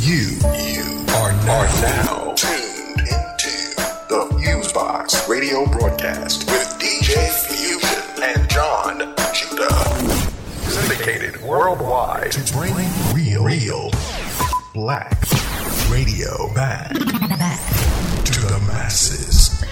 You, you are now, are now tuned into the Fusebox radio broadcast with DJ Fusion and Jon Judah. Syndicated worldwide to bring real, real black radio back to the masses.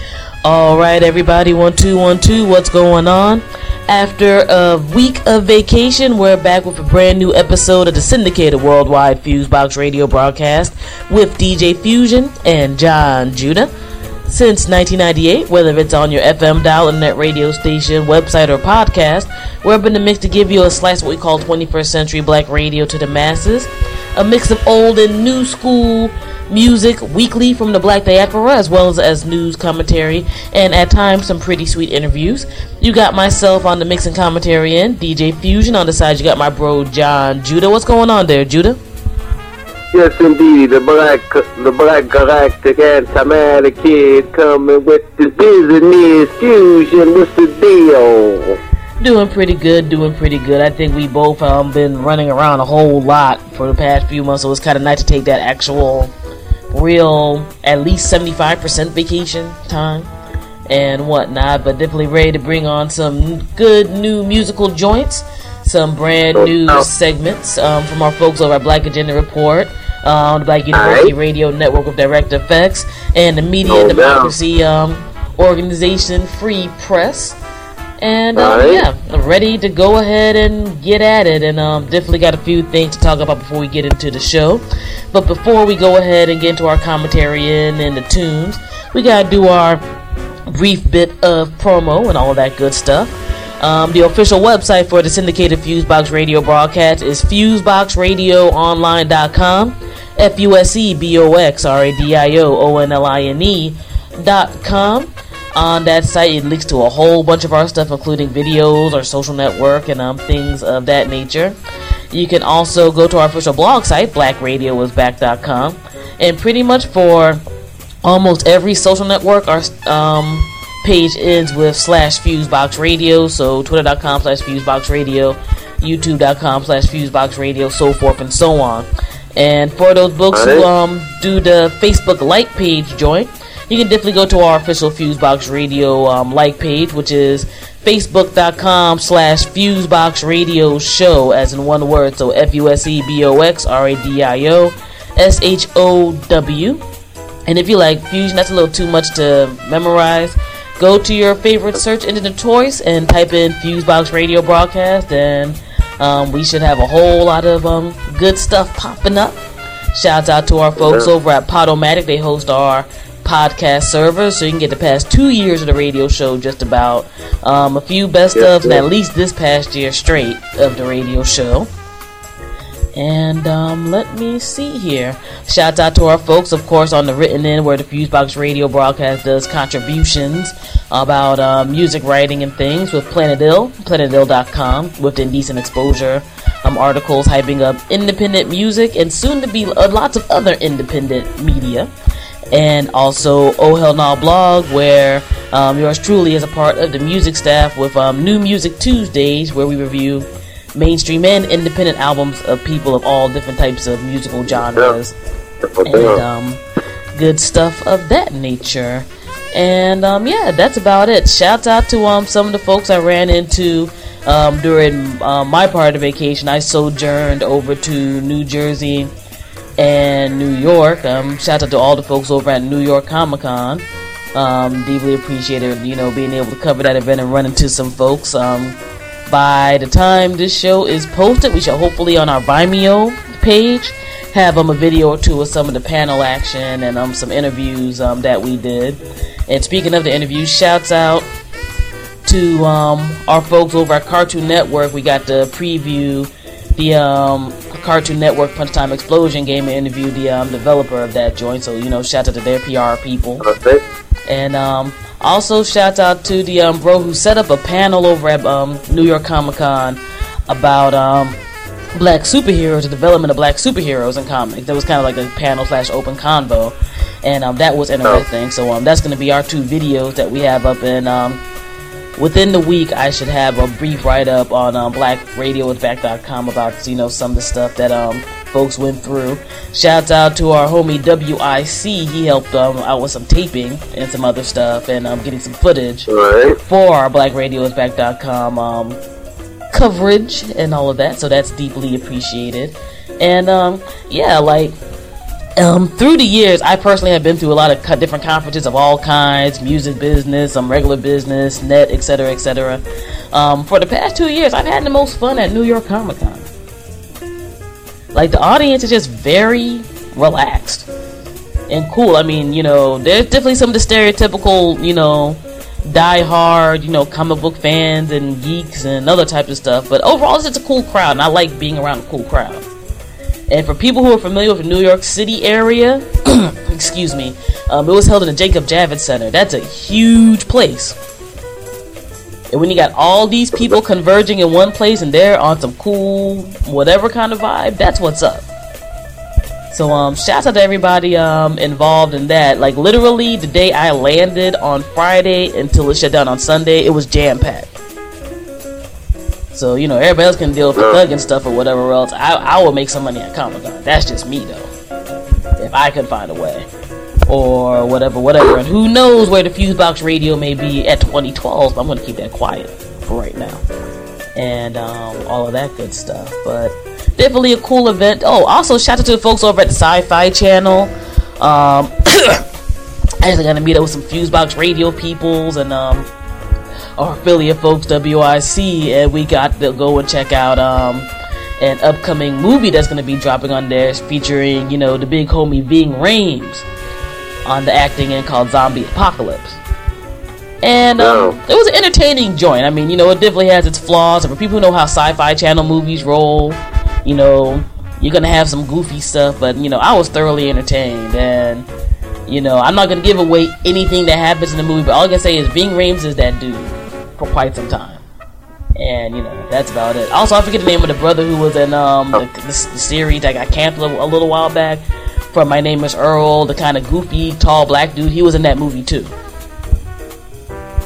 All right, everybody, one two one two. What's going on? After a week of vacation, we're back with a brand new episode of the syndicated worldwide Fusebox radio broadcast with DJ Fusion and Jon Judah. Since 1998, whether it's on your FM dial, internet radio station, website, or podcast, we're up in the mix to give you a slice of what we call 21st century black radio to the masses. A mix of old and new school music weekly from the Black Diaspora, as well as, as news commentary, and at times some pretty sweet interviews. You got myself on the mix and commentary end, DJ Fusion. On the side, you got my bro Jon Judah. What's going on there, Judah? Yes, indeed, the black, the black galactic anti-matter kid coming with the business fusion. What's the deal? Doing pretty good, doing pretty good. I think we both um been running around a whole lot for the past few months, so it's kind of nice to take that actual real at least 75% vacation time and whatnot, but definitely ready to bring on some good new musical joints, some brand new segments um, from our folks over at Black Agenda Report, uh, the Black University Radio Network of Direct Effects, and the Media and Democracy um, organization Free Press. And um, right. yeah, ready to go ahead and get at it. And um, definitely got a few things to talk about before we get into the show. But before we go ahead and get into our commentary in and the tunes, we gotta do our brief bit of promo and all that good stuff. Um, the official website for the syndicated Fusebox radio broadcast is FuseboxRadioOnline.com. F U S E B O X R A D I O O N L I N E dot com. On that site it links to a whole bunch of our stuff including videos our social network and um, things of that nature. You can also go to our official blog site blackradioisback.com and pretty much for almost every social network our um, page ends with slash fusebox radio. So twitter.com slash fusebox radio youtube.com slash fusebox radio so forth and so on and for those books who um, do the facebook like page join you can definitely go to our official Fusebox Radio um, like page, which is facebook.com slash Fusebox Radio Show, as in one word. So F U S E B O X R A D I O S H O W. And if you like Fusion, that's a little too much to memorize. Go to your favorite search engine of choice and type in Fusebox Radio Broadcast, and um, we should have a whole lot of um, good stuff popping up. Shouts out to our folks over at Podomatic. They host our podcast server, so you can get the past two years of the radio show just about. Um, a few best ofs, and at least this past year straight of the radio show. And um, let me see here. Shouts out to our folks, of course, on the written end where the Fusebox radio broadcast does contributions about uh, music writing and things with Planet Ill, planetill.com, with Indecent Exposure um, articles hyping up independent music and soon to be uh, lots of other independent media and also Oh Hell Nah blog, where um, yours truly is a part of the music staff with um, New Music Tuesdays, where we review mainstream and independent albums of people of all different types of musical genres and um, good stuff of that nature. And um, yeah, that's about it. Shouts out to um, some of the folks I ran into um, during uh, my part of the vacation. I sojourned over to New Jersey and New York. Um, shout out to all the folks over at New York Comic Con. Um, deeply appreciated, you know, being able to cover that event and run into some folks. Um, by the time this show is posted, we shall hopefully on our Vimeo page have um, a video or two of some of the panel action and um, some interviews um, that we did. And speaking of the interviews, shouts out to um, our folks over at Cartoon Network. We got the preview the um, Cartoon Network Punch Time Explosion game and interviewed the um, developer of that joint. So you know, shout out to their PR people. And um, also shout out to the um, bro who set up a panel over at um, New York Comic Con about um, black superheroes, the development of black superheroes in comics. That was kind of like a panel slash open convo, and um, that was interesting. Oh. So um, that's going to be our two videos that we have up in um, within the week, I should have a brief write up on um, BlackRadioWithBack.com about you know some of the stuff that um, folks went through. Shouts out to our homie WIC. He helped um, out with some taping and some other stuff and um, getting some footage Right. for our BlackRadiosBack.com um, coverage and all of that. So that's deeply appreciated. And um, yeah, like um, through the years, I personally have been through a lot of co- different conferences of all kinds, music business, some regular business, net, etc., etc. Um, for the past two years, I've had the most fun at New York Comic Con. Like the audience is just very relaxed and cool. I mean, you know, there's definitely some of the stereotypical, you know, die hard, you know, comic book fans and geeks and other types of stuff. But overall, it's just a cool crowd, and I like being around a cool crowd. And for people who are familiar with the New York City area, excuse me, um, it was held in the Jacob Javits Center. That's a huge place. And when you got all these people converging in one place and they're on some cool, whatever kind of vibe, that's what's up. So um, shouts out to everybody um involved in that. Like literally, the day I landed on Friday until it shut down on Sunday, it was jam packed. So you know, everybody else can deal with the thug and stuff or whatever else. I I will make some money at Comic Con. That's just me though. If I could find a way, or whatever, whatever. And who knows where the Fusebox Radio may be at 2012? But I'm gonna keep that quiet for right now, and um, all of that good stuff. But definitely a cool event. Oh, also shout out to the folks over at the Sci-Fi Channel. Um, I actually got to meet up with some Fusebox Radio peoples and um, our affiliate folks, WIC, and we got to go and check out um, an upcoming movie that's going to be dropping on there, featuring you know the big homie Ving Rhames on the acting end called Zombie Apocalypse. And um, it was an entertaining joint. I mean, you know, it definitely has its flaws. And for people who know how Sci-Fi Channel movies roll, you know, you're gonna have some goofy stuff. But you know, I was thoroughly entertained, and you know, I'm not gonna give away anything that happens in the movie. But all I can say is, Ving Rhames is that dude for quite some time. And you know that's about it. Also, I forget the name of the brother who was in um the, the, the series that got canceled a little while back. From My Name Is Earl, the kind of goofy, tall black dude. He was in that movie too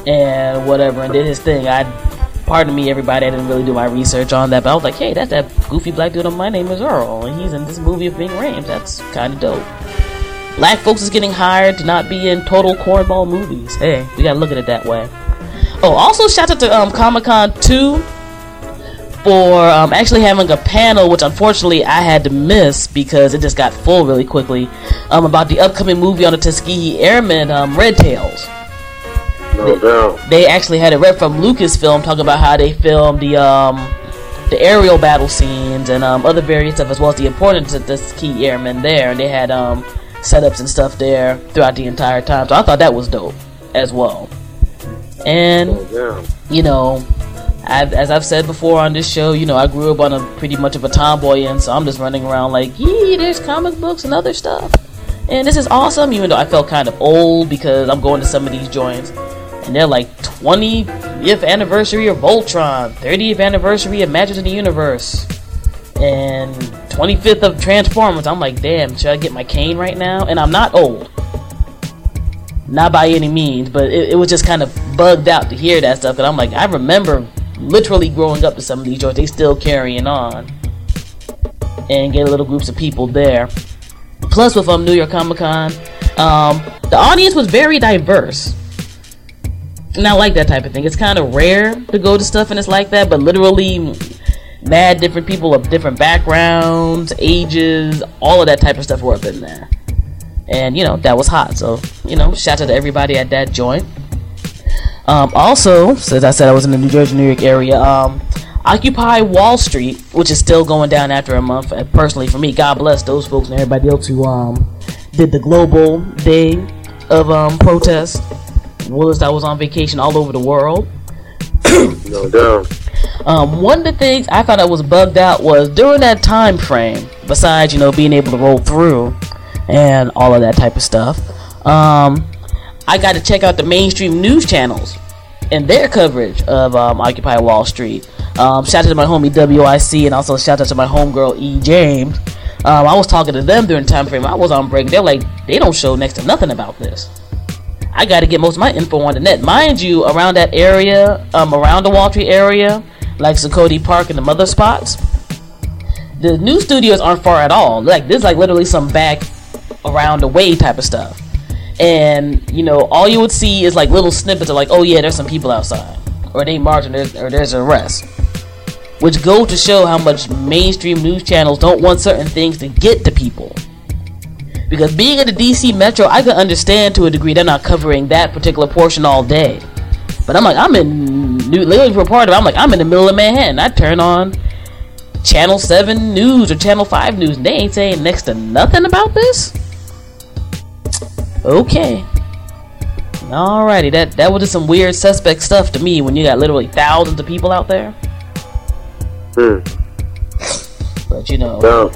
and whatever, and did his thing. I, pardon me, everybody, I didn't really do my research on that, but I was like, hey, that's that goofy black dude on My Name Is Earl, and he's in this movie of Ving Rhames. That's kind of dope. Black folks is getting hired to not be in total cornball movies. Hey, we gotta look at it that way. Oh, also shout out to um, Comic Con 2 for um, actually having a panel, which unfortunately I had to miss because it just got full really quickly, um, about the upcoming movie on the Tuskegee Airmen, um, Red Tails. No doubt. they actually had a rep from Lucasfilm talking about how they filmed the um the aerial battle scenes and um, other various stuff as well as the importance of the key airmen there. And they had um setups and stuff there throughout the entire time. So I thought that was dope as well. And you know I've, as I've said before on this show, you know, I grew up on a pretty much of a tomboy, and so I'm just running around like, yee, there's comic books and other stuff. And this is awesome, even though I felt kind of old because I'm going to some of these joints, and they're like 20th anniversary of Voltron, 30th anniversary of Magic in the Universe, and 25th of Transformers. I'm like, damn, should I get my cane right now? And I'm not old not by any means, but it, it was just kind of bugged out to hear that stuff. And I'm like, I remember literally growing up to some of these joints. They still carrying on, and get little groups of people there. Plus, with um, New York Comic Con, um, the audience was very diverse. And I like that type of thing. It's kind of rare to go to stuff and it's like that, but literally, mad different people of different backgrounds, ages, all of that type of stuff were up in there and you know that was hot. So you know, shout out to everybody at that joint. Um, also, since I said I was in the New Jersey, New York area, um, Occupy Wall Street, which is still going down after a month. And personally, for me, God bless those folks and everybody else who um, did the global day of um, protest. Was I was on vacation all over the world. No doubt. Um, one of the things I found I was bugged out was during that time frame. Besides, you know, being able to roll through and all of that type of stuff, um, I got to check out the mainstream news channels and their coverage of um, Occupy Wall Street. Um, shout out to my homie WIC and also shout out to my homegirl E James. Um, I was talking to them during time frame. I was on break. They're like, they don't show next to nothing about this. I got to get most of my info on the net. Mind you, around that area, um, around the Wall Street area, like Zuccotti Park and the other spots, the new studios aren't far at all. Like this, is like literally some back around the way type of stuff. And you know, all you would see is like little snippets of like, oh yeah, there's some people outside, or they marching, or there's an arrest. Which go to show how much mainstream news channels don't want certain things to get to people. Because being in the DC Metro, I can understand to a degree they're not covering that particular portion all day. But I'm like, I'm in New, literally for a part of it, I'm like, I'm in the middle of Manhattan. I turn on Channel 7 News or Channel 5 News, and they ain't saying next to nothing about this? Okay. Alrighty, that, that was just some weird suspect stuff to me when you got literally thousands of people out there. Hmm. But you know, No.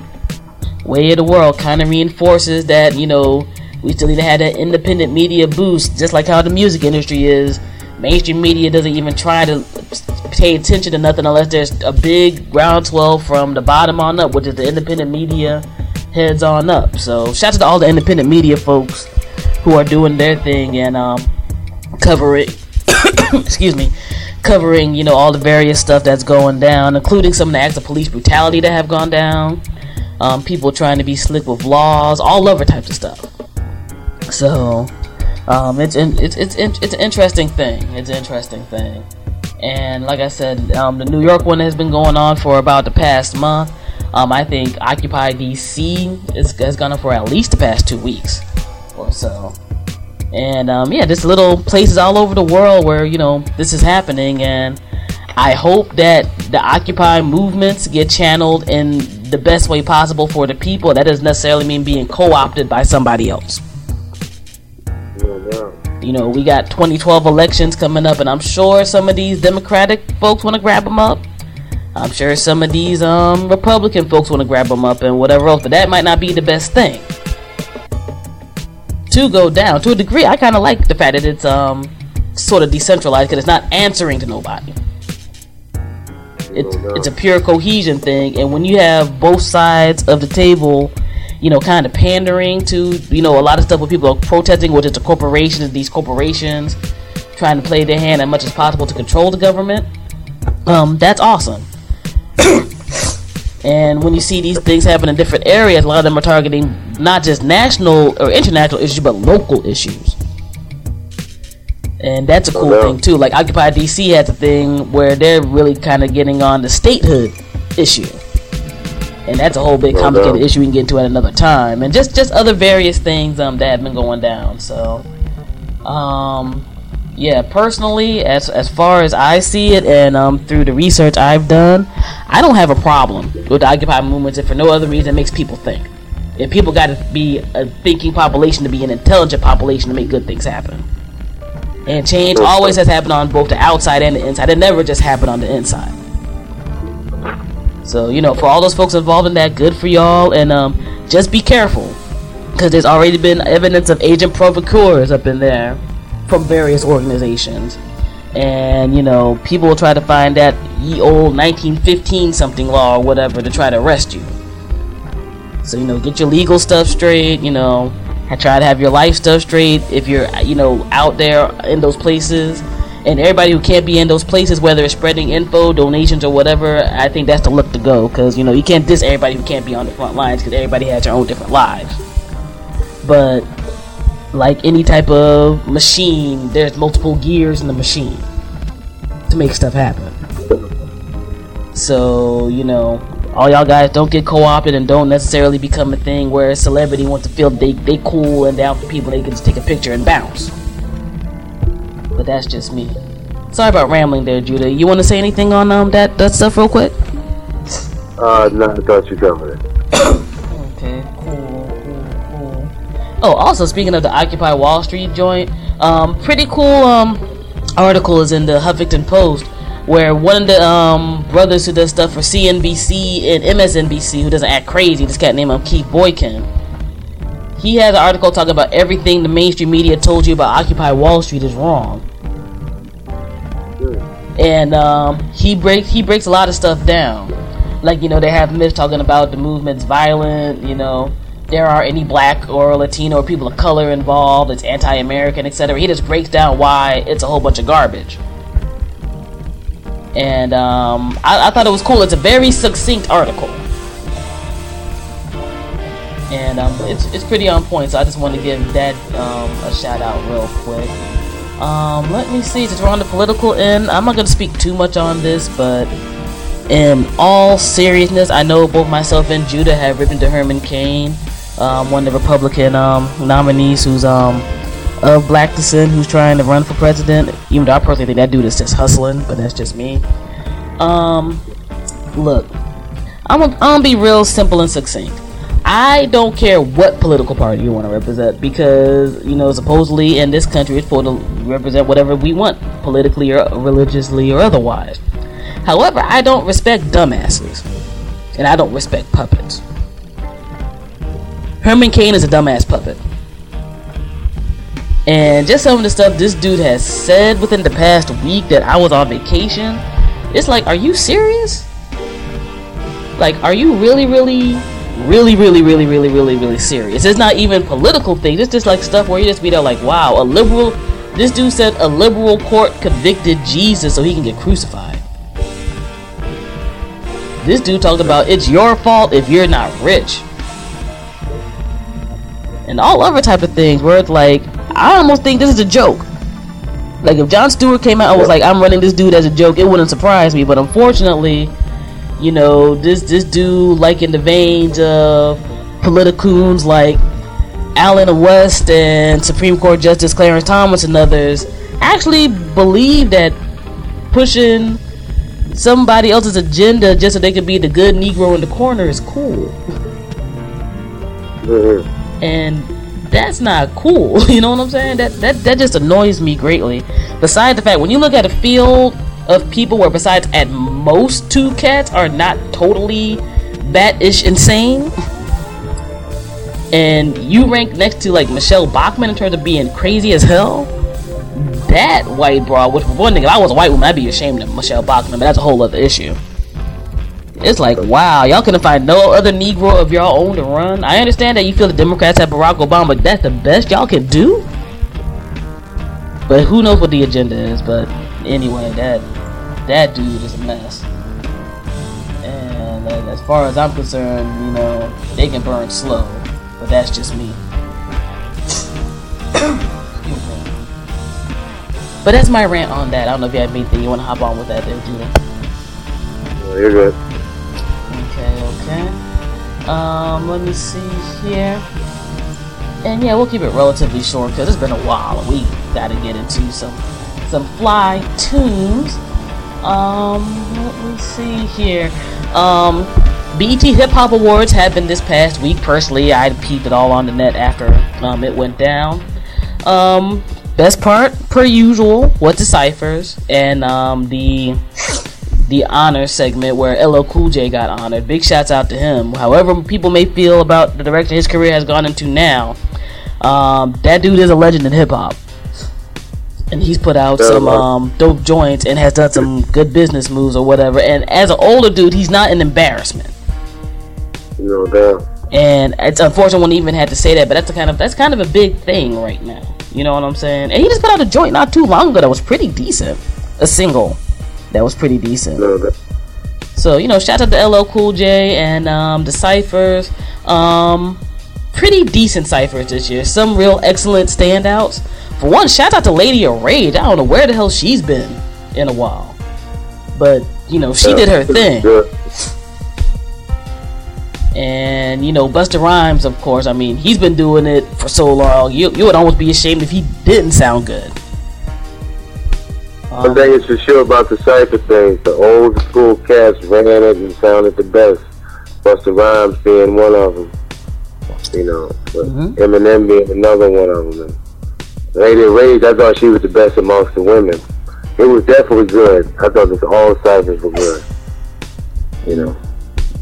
way of the world kind of reinforces that you know we still need to have that independent media boost, just like how the music industry is. Mainstream media doesn't even try to pay attention to nothing unless there's a big groundswell from the bottom on up, which is the independent media heads on up. So, shout out to all the independent media folks who are doing their thing and um, cover it. excuse me, covering you know all the various stuff that's going down, including some of the acts of police brutality that have gone down. Um, people trying to be slick with laws, all other types of stuff. So, um, it's it's it's it's an interesting thing. It's an interesting thing, and like I said, um, the New York one has been going on for about the past month. Um, I think Occupy DC is, has gone on for at least the past two weeks so. And um, yeah, just little places all over the world where you know this is happening, and I hope that the Occupy movements get channeled in the best way possible for the people. That doesn't necessarily mean being co-opted by somebody else. You know, we got 2012 elections coming up, and I'm sure some of these Democratic folks want to grab them up. I'm sure some of these um, Republican folks want to grab them up and whatever else, but that might not be the best thing to go down. To a degree, I kind of like the fact that it's um sort of decentralized because it's not answering to nobody. It's no. it's a pure cohesion thing, and when you have both sides of the table, you know, kind of pandering to you know a lot of stuff where people are protesting, which is the corporations, these corporations trying to play their hand as much as possible to control the government. Um, that's awesome. And when you see these things happen in different areas, a lot of them are targeting not just national or international issues, but local issues. And that's a cool no. thing too. Like Occupy DC has a thing where they're really kind of getting on the statehood issue, and that's a whole big No complicated doubt. issue we can get into at another time. And just just other various things um that have been going down. So, um, yeah, personally, as as far as I see it, and um, through the research I've done, I don't have a problem with the Occupy movements if for no other reason it makes people think. If people got to be a thinking population to be an intelligent population to make good things happen. And change always has happened on both the outside and the inside. It never just happened on the inside. So you know, for all those folks involved in that, good for y'all, and um, just be careful because there's already been evidence of agent provocateurs up in there from various organizations. And you know, people will try to find that ye old 1915 something law or whatever to try to arrest you. So you know, get your legal stuff straight. You know, try to have your life stuff straight if you're you know out there in those places. And everybody who can't be in those places, whether it's spreading info, donations, or whatever, I think that's the look to go. Because you know you can't diss everybody who can't be on the front lines because everybody has their own different lives. But like any type of machine, there's multiple gears in the machine to make stuff happen. So, you know, all y'all guys don't get co-opted and don't necessarily become a thing where a celebrity wants to feel they they cool and down for people they can just take a picture and bounce. But that's just me. Sorry about rambling there, Judah. You want to say anything on um that that stuff real quick? Uh, no, I thought you covered it. Oh, also speaking of the Occupy Wall Street joint, um, pretty cool um article is in the Huffington Post where one of the um brothers who does stuff for CNBC and MSNBC who doesn't act crazy, this cat named um, Keith Boykin. He has an article talking about everything the mainstream media told you about Occupy Wall Street is wrong. And um, he breaks he breaks a lot of stuff down. Like you know they have myths talking about the movement's violent. You know there are any black or Latino or people of color involved. It's anti-American, etc. He just breaks down why it's a whole bunch of garbage. And um, I, I thought it was cool. It's a very succinct article. and um, it's it's pretty on point. So I just want to give that um, a shout out real quick. Um, let me see. Since we're on the political end, I'm not going to speak too much on this, but in all seriousness, I know both myself and Judah have written to Herman Cain, um, one of the Republican um, nominees who's um, of black descent who's trying to run for president. Even though I personally think that dude is just hustling, but that's just me. Um, look, I'm gonna, I'm gonna be real simple and succinct. I don't care what political party you want to represent because, you know, supposedly in this country it's for to represent whatever we want, politically or religiously or otherwise. However, I don't respect dumbasses. And I don't respect puppets. Herman Cain is a dumbass puppet. And just some of the stuff this dude has said within the past week that I was on vacation, it's like, are you serious? Like, are you really, really, really, really, really, really, really, really serious? It's not even political things. It's just like stuff where you just be there like, wow, a liberal. This dude said a liberal court convicted Jesus so he can get crucified. This dude talked about it's your fault if you're not rich. And all other type of things where it's like, I almost think this is a joke. Like if Jon Stewart came out and was like, I'm running this dude as a joke, it wouldn't surprise me. But unfortunately, you know, this this dude, like in the veins of politicoons like Allen West and Supreme Court Justice Clarence Thomas and others, actually believe that pushing somebody else's agenda just so they could be the good Negro in the corner is cool. And that's not cool. You know what I'm saying? That that that just annoys me greatly. Besides the fact when you look at a field of people where besides at most two cats are not totally bat-ish insane and you rank next to like Michele Bachmann in terms of being crazy as hell that white broad which one thing if I was a white woman I'd be ashamed of Michele Bachmann but that's a whole other issue it's like wow y'all couldn't find no other negro of y'all own to run I understand that you feel the Democrats have Barack Obama but that's the best y'all can do but who knows what the agenda is but anyway that that dude is a mess. And as far as I'm concerned, you know, they can burn slow, but that's just me. but that's my rant on that. I don't know if you have anything you want to hop on with that there, Judah. No, you're good. Okay. Um, let me see here. And yeah, we'll keep it relatively short because it's been a while. We got to get into some some fly tunes. Um, let me see here. Um, BET Hip Hop Awards happened this past week. Personally, I peeped it all on the net after um, it went down. Um, best part, per usual, was the ciphers and um, the the honor segment where LL Cool J got honored. Big shouts out to him. However, people may feel about the direction his career has gone into now, um, that dude is a legend in hip hop and he's put out some um, dope joints and has done some good business moves or whatever. And as an older dude, he's not an embarrassment. No doubt. And it's unfortunate one even had to say that, but that's a kind of that's kind of a big thing right now. You know what I'm saying? And he just put out a joint not too long ago that was pretty decent, a single that was pretty decent. So you know, shout out to LL Cool J and um, the ciphers. Um, pretty decent ciphers this year. Some real excellent standouts. For one, shout out to Lady of Rage. I don't know where the hell she's been in a while, but you know she did her thing. Good. And you know Busta Rhymes, of course. I mean, he's been doing it for so long. You you would almost be ashamed if he didn't sound good. One Um, thing is for sure about the Cypher thing, the old school cats ran it and sounded the best. Busta Rhymes being one of them. You know, but Mhm. Eminem being another one of them. And Lady Rage, I thought she was the best amongst the women. It was definitely good. I thought that all ciphers were good. You know.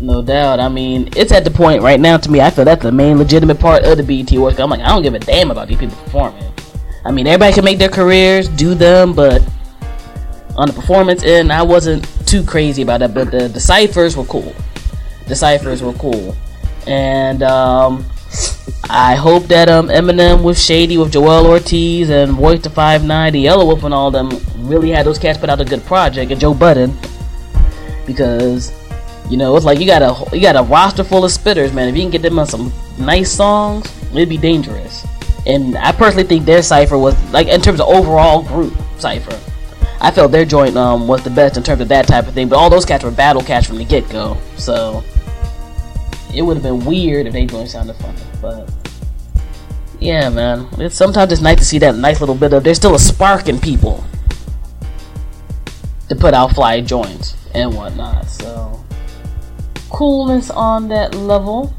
No doubt. I mean, it's at the point right now to me. I feel that's the main legitimate part of the BET Awards. I'm like, I don't give a damn about these people performing. I mean, everybody can make their careers, do them, but on the performance end, I wasn't too crazy about that. But the the ciphers were cool. The ciphers were cool, and um, I hope that um Eminem with Shady with Joell Ortiz and Royce da 5'9", Yellow Wolf and all them really had those cats put out a good project, and Joe Budden because You know, it's like you got a you got a roster full of spitters, man. If you can get them on some nice songs, it'd be dangerous. And I personally think their cipher was like in terms of overall group cipher. I felt their joint um, was the best in terms of that type of thing. But all those cats were battle cats from the get go, so it would have been weird if they joint sounded funny. But yeah, man, it's sometimes it's nice to see that nice little bit of there's still a spark in people to put out fly joints and whatnot. So coolness on that level.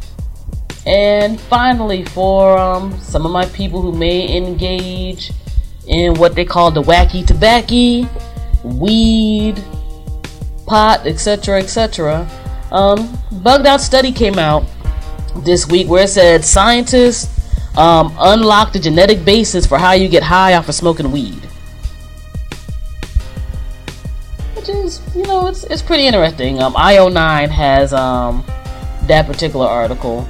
And finally, for um, some of my people who may engage in what they call the wacky tobacco, weed, pot, etc., etc., um, bugged out study came out this week where it said scientists um, unlocked the genetic basis for how you get high off of smoking weed. Which is, you know, it's it's pretty interesting. Um, IO9 has um, that particular article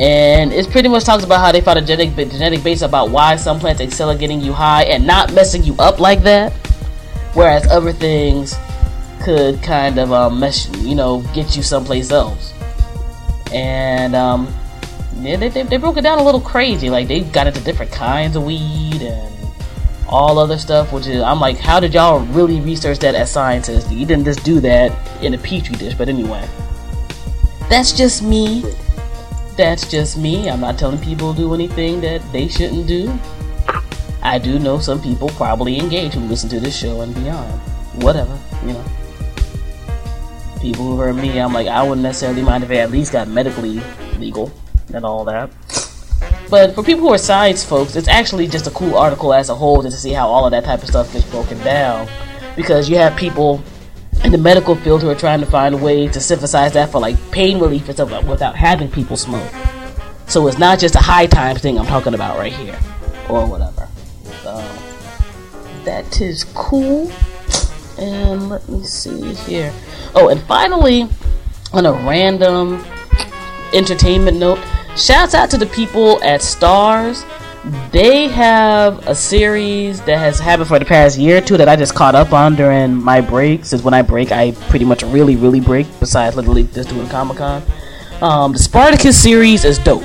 and it pretty much talks about how they found a genetic genetic base about why some plants excel at getting you high and not messing you up like that, whereas other things could kind of um, mess, you know, get you someplace else. And um, yeah, they, they, they broke it down a little crazy. Like they got into different kinds of weed and all other stuff. Which is, I'm like, how did y'all really research that as scientists? You didn't just do that in a petri dish. But anyway, that's just me that's just me. I'm not telling people to do anything that they shouldn't do. I do know some people probably engage who listen to this show and beyond. Whatever, you know. People who are me, I'm like, I wouldn't necessarily mind if they at least got medically legal and all that. But for people who are science folks, it's actually just a cool article as a whole just to see how all of that type of stuff gets broken down. Because you have people in the medical field who are trying to find a way to synthesize that for like pain relief and stuff without having people smoke. So it's not just a high time thing I'm talking about right here, or whatever. So that is cool. And let me see here. Oh, and finally, on a random entertainment note, shouts out to the people at Starz they have a series that has happened for the past year or two that I just caught up on during my break. Since when I break, I pretty much really, really break. Besides literally just doing Comic Con, um, the Spartacus series is dope.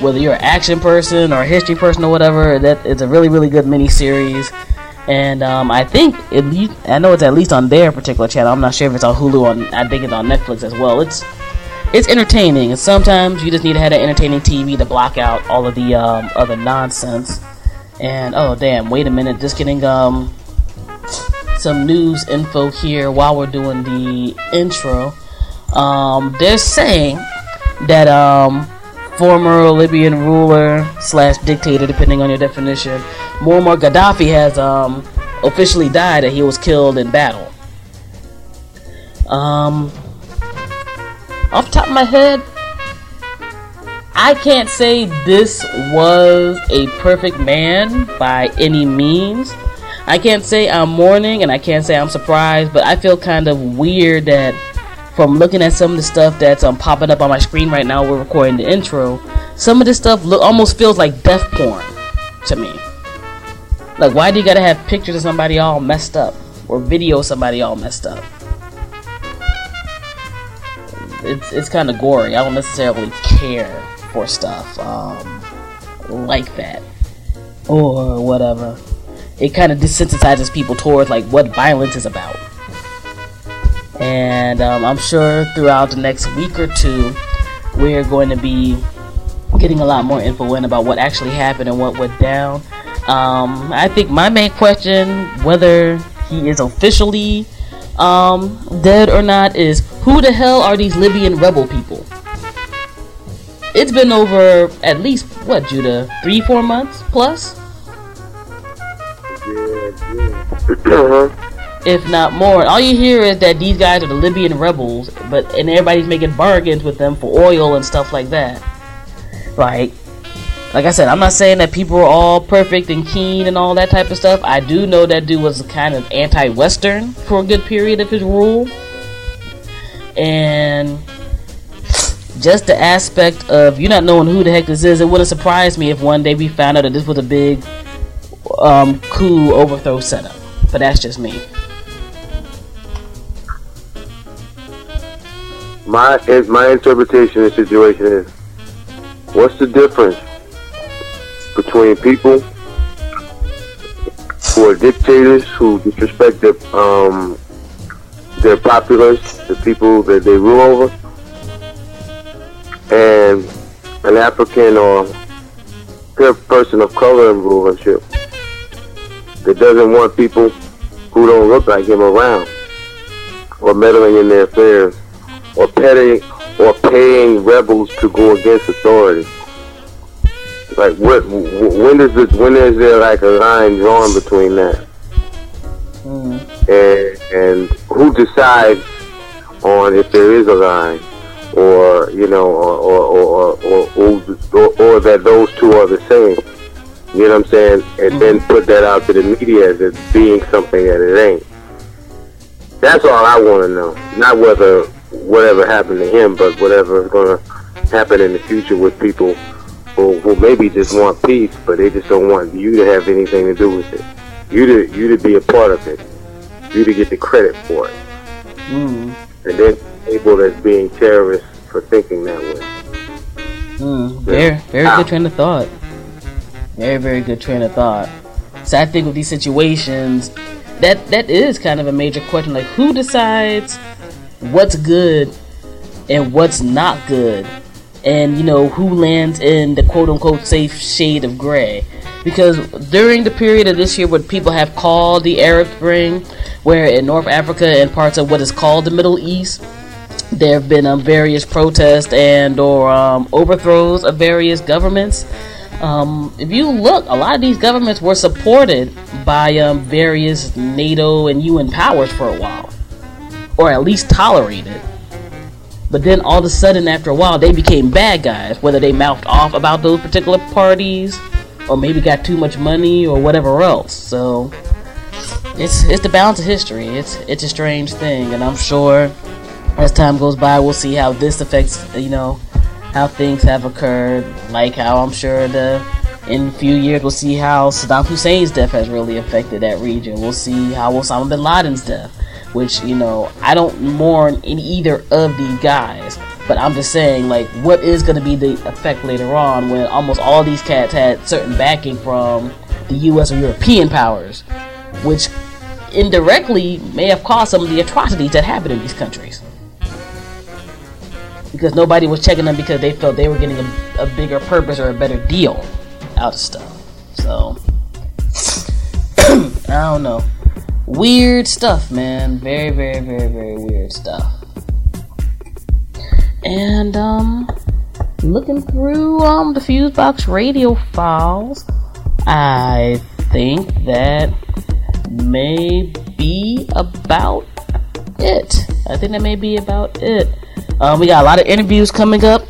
Whether you're an action person or a history person or whatever, that it's a really, really good mini series. And um, I think at least I know it's at least on their particular channel. I'm not sure if it's on Hulu. On I think it's on Netflix as well. It's it's entertaining, and sometimes you just need to have an entertaining TV to block out all of the um, other nonsense. And oh damn, wait a minute, just getting um some news info here while we're doing the intro. Um, they're saying that um former Libyan ruler slash dictator, depending on your definition, Muammar Gaddafi has um officially died. That he was killed in battle. Um, off the top of my head, I can't say this was a perfect man by any means. I can't say I'm mourning and I can't say I'm surprised, but I feel kind of weird that from looking at some of the stuff that's um, popping up on my screen right now, we're recording the intro. Some of this stuff look, almost feels like death porn to me. Like, why do you gotta have pictures of somebody all messed up or video somebody all messed up? It's it's kind of gory. I don't necessarily care for stuff um, like that or whatever. It kind of desensitizes people towards like what violence is about. And um, I'm sure throughout the next week or two, we're going to be getting a lot more info in about what actually happened and what went down. Um, I think my main question, whether he is officially um, dead or not, is who the hell are these Libyan rebel people? It's been over at least what, Judah, three, four months plus. if not more. All you hear is that these guys are the Libyan rebels, but and everybody's making bargains with them for oil and stuff like that. Like, like I said, I'm not saying that people are all perfect and keen and all that type of stuff. I do know that dude was kind of anti-Western for a good period of his rule and just the aspect of you not knowing who the heck this is, it wouldn't surprise me if one day we found out that this was a big um, coup overthrow setup. But that's just me. my my interpretation of the situation is, what's the difference between people who are dictators who disrespect their um, their populace, the people that they rule over, and an African or a person of color in rulership that doesn't want people who don't look like him around or meddling in their affairs or petting or paying rebels to go against authority. Like what? When does this? When is there like a line drawn between that? Mm. And and who decides on if there is a line, or you know, or or or or, or, or that those two are the same? You know what I'm saying? And mm-hmm. then put that out to the media as it being something that it ain't. That's all I want to know. Not whether whatever happened to him, but whatever is going to happen in the future with people who, who maybe just want peace, but they just don't want you to have anything to do with it. You to you to be a part of it. You to get the credit for it. Mm. And then people as being terrorists for thinking that way. Mm. Very very good train of thought. Very very good train of thought. So I think with these situations, that that is kind of a major question. Like who decides what's good and what's not good and you know who lands in the quote unquote safe shade of gray. Because during the period of this year, what people have called the Arab Spring, where in North Africa and parts of what is called the Middle East, there have been um, various protests and or um, overthrows of various governments. Um, if you look, a lot of these governments were supported by um, various NATO and UN powers for a while, or at least tolerated. But then all of a sudden, after a while, they became bad guys, whether they mouthed off about those particular parties, or maybe got too much money, or whatever else. So it's it's the balance of history. It's it's a strange thing, and I'm sure as time goes by, we'll see how this affects you know how things have occurred. Like how I'm sure the in a few years we'll see how Saddam Hussein's death has really affected that region. We'll see how Osama bin Laden's death which you know I don't mourn in either of these guys. But I'm just saying, like, what is going to be the effect later on when almost all these cats had certain backing from the U.S. or European powers, which indirectly may have caused some of the atrocities that happened in these countries. Because nobody was checking them because they felt they were getting a, a bigger purpose or a better deal out of stuff. So, I don't know weird stuff, man. Very, very, very, very weird stuff. And um, looking through um the Fusebox radio files, I think that may be about it. I think that may be about it. Um, we got a lot of interviews coming up.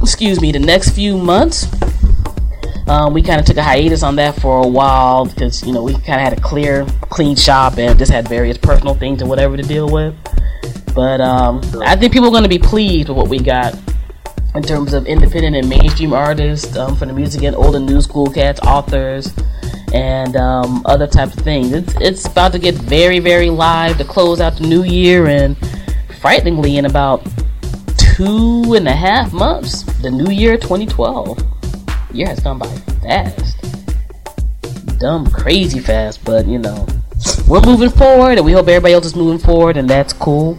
Excuse me, the next few months. Um, we kind of took a hiatus on that for a while because you know we kind of had a clear, clean shop and just had various personal things and whatever to deal with. But um, I think people are going to be pleased with what we got in terms of independent and mainstream artists um, for the music and old and new school cats, authors, and um, other types of things. It's it's about to get very very live to close out the new year, and frighteningly, in about two and a half months, the new year 2012 year has gone by fast. Dumb, crazy fast, but you know, we're moving forward, and we hope everybody else is moving forward, and that's cool.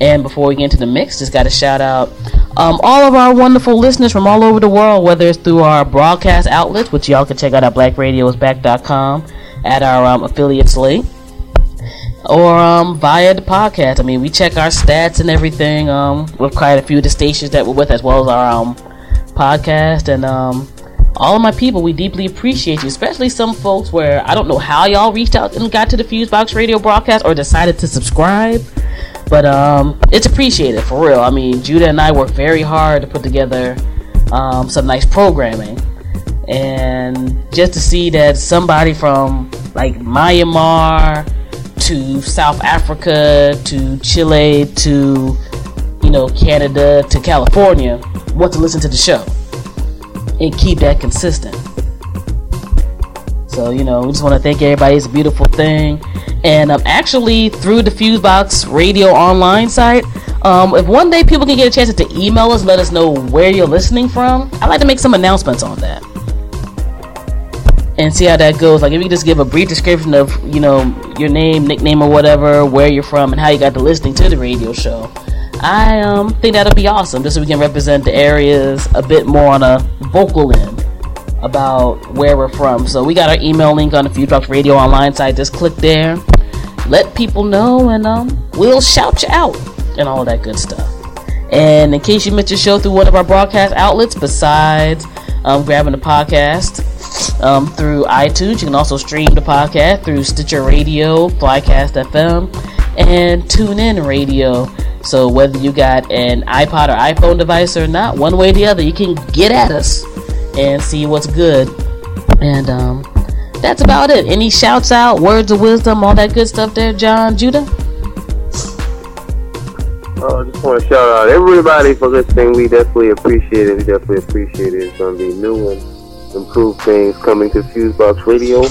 And before we get into the mix, just got to shout out um, all of our wonderful listeners from all over the world, whether it's through our broadcast outlets, which y'all can check out at blackradiosback.com at our um, affiliates link, or um, via the podcast. I mean, we check our stats and everything um, with quite a few of the stations that we're with, as well as our um, podcast. And um, all of my people, we deeply appreciate you, especially some folks where I don't know how y'all reached out and got to the Fusebox radio broadcast or decided to subscribe. But um, it's appreciated for real. I mean, Judah and I work very hard to put together um, some nice programming. And just to see that somebody from like Myanmar to South Africa to Chile to you know Canada to California want to listen to the show and keep that consistent. So, you know, we just want to thank everybody. It's a beautiful thing. And um, actually, through the Fusebox radio online site, Um, if one day people can get a chance to email us, let us know where you're listening from. I'd like to make some announcements on that and see how that goes. Like if you just give a brief description of you know your name, nickname, or whatever, where you're from, and how you got to listening to the radio show. I um, think that'll be awesome, just so we can represent the areas a bit more on a vocal end about where we're from. So we got our email link on the Fusebox Radio Online site. Just click there, let people know, and um, we'll shout you out and all that good stuff. And in case you missed your show through one of our broadcast outlets, besides um, grabbing the podcast um, through iTunes, you can also stream the podcast through Stitcher Radio, Flycast FM, and TuneIn Radio. So whether you got an iPod or iPhone device or not, one way or the other, you can get at us and see what's good. And um, that's about it. Any shouts out, words of wisdom, all that good stuff there, Jon Judah? Uh, just want to shout out everybody for listening. We definitely appreciate it. We definitely appreciate it. It's going to be new and improved things coming to Fusebox Radio.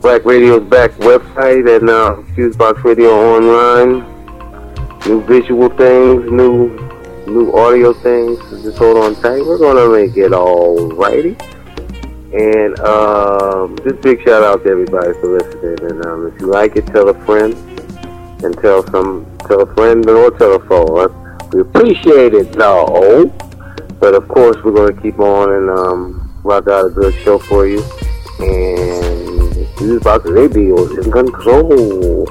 Black Radio's back website and uh, Fusebox Radio online new visual things, new new audio things. Just hold on tight. We're gonna make it all righty. And um, just big shout out to everybody for listening. And um, if you like it, tell a friend, and tell some tell a friend or tell a foe. We appreciate it, though. But of course, we're gonna keep on and um, rock out a good show for you. And these boxes, they be in control.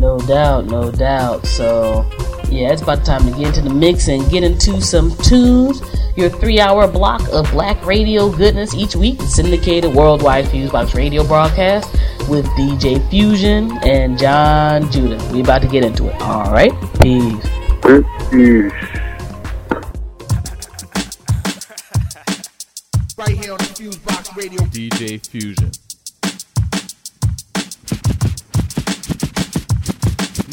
No doubt, no doubt. So, yeah, it's about time to get into the mix and get into some tunes. Your three hour block of black radio goodness each week, syndicated worldwide Fusebox radio broadcast with DJ Fusion and Jon Judah. We about to get into it. All right, peace. Peace. right here on the Fusebox Radio. DJ Fusion.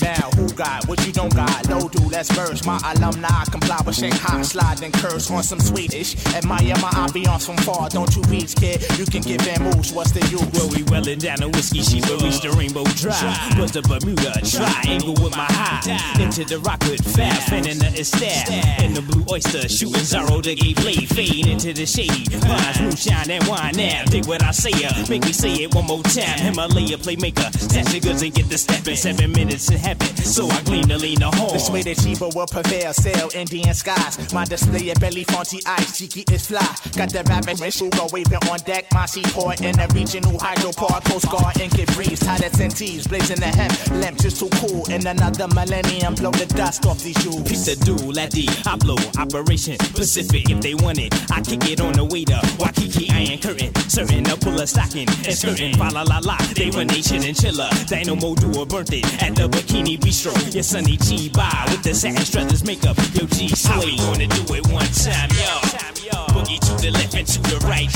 Now, who got what you don't got? No, do let's merge. My alumni comply with Shanghai, slide and curse on some Swedish. Admire my ambiance from far. Don't you reach, kid? You can get moves. What's the use? Well, we welling down a whiskey sheet, but reach the rainbow drive. Put the Bermuda triangle with my high. Into the rockwood fast, fanning the estab. In the blue oyster, shooting Zorro the gay blade. Fade into the shade. Vines, moonshine, and wine now. Dig what I say, make me say it one more time. Himalaya playmaker. Stash your goods and get the step in seven minutes in heaven. So I glean the horn. This way the cheaper will prevail. Sail Indian skies. My display at belly fonty ice. Cheeky is fly. Got the rapid Sugar waving on deck. My seaport in a regional hydro park. Coast Guard and get breeze. Tied at Tentees. Blazing the hemp. Lamp just too cool. In another millennium. Blow the dust off these shoes. Piece of at the I blow Operation Pacific. If they want it, I kick it on the way to Waikiki Iron Curtain. Certain to pull a stocking and skirting. Fa la la la. They run nation and chiller. Dynamo duo burnt it at the Bikini Bistro. Your sunny G by with the satin struthers makeup. Yo G How we gonna do it one time, yo? Boogie to the left and to the right,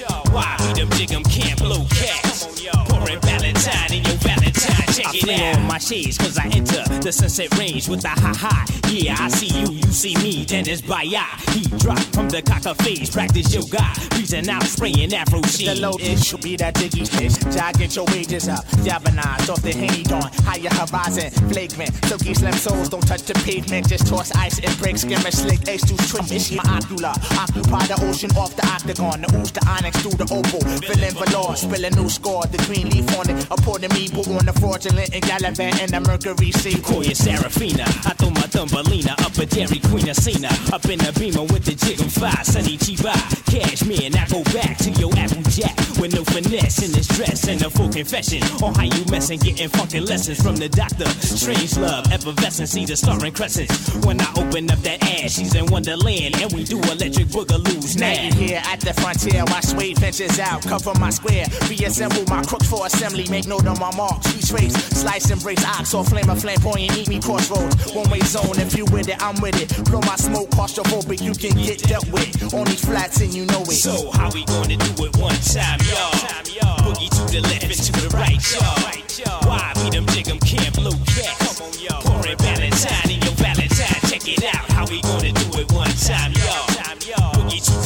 yo. Why we them jig 'em can't blow cats? Pouring Valentine in your Valentine, check I it out. on my shades cause I enter the sunset range with the ha ha. Yeah, I see you, you see me, then it's by He drop from the cocker face, practice yoga. reason out, spraying afro The sheen. low it should be that diggy fish. Jog get your wages up. Galvanize off the henny dawn. Higher horizon. Flagrant. Silky slim souls don't touch the pavement. Just toss ice and break. Skimmer slick. Ace to twitch. It's my ocular. Occupy the ocean off the octagon. The ooze, the onyx through the opal. Filling velour. Spill a new score. The green leaf on it. A pour the meeple on the fraudulent and gallivant and the mercury sea. Call you Serafina. I throw my thumbelina up a Dairy Queen of Cena. Up in the beamer with the jig and five. Sonny Chiba. Cashmere. I go back to your Apple Jack. With no finesse in this dress. And a full confession on how you messin'. Getting funky lessons from the doctor. Strange love. Effervescence. See the starring crescents. When I open up that ass, she's in Wonderland. And we do electric boogaloos Now now. here at the frontier, my suede ventures out, cover my square, reassemble my crooks for assembly, make note of my marks, retrace, slice and brace, ox or flame, a flamboyant, eat me crossroads, one way zone, if you with it, I'm with it, blow my smoke, claustrophobic, you can get dealt with, on these flats and you know it. So how we gonna do it one time, y'all? Boogie to the left and to the right, y'all. Why we them jig 'em can't blow cats? Pouring Valentine in your Valentine, check it out. How we gonna do it one time, y'all?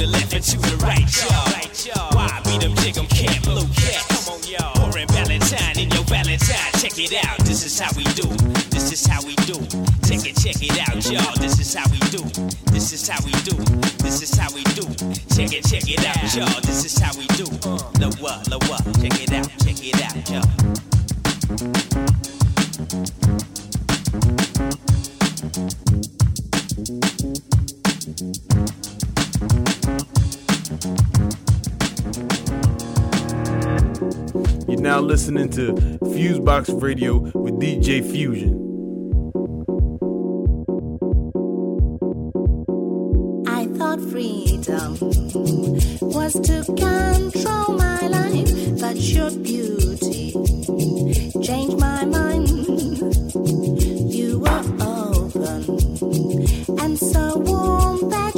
The left and to the right, y'all. Why we them jig 'em can't blow cats? Pouring Valentine in your Valentine, check it out. This is how we do. This is how we do. Check it, check it out, y'all. This is how we do. This is how we do. This is how we do. Check it, check it out, y'all. This is how we do. Lower, lower. Check it out, check it out, y'all. You're now listening to Fusebox Radio with DJ Fusion. I thought freedom was to control my life, but your beauty changed my mind. You were open and so warm that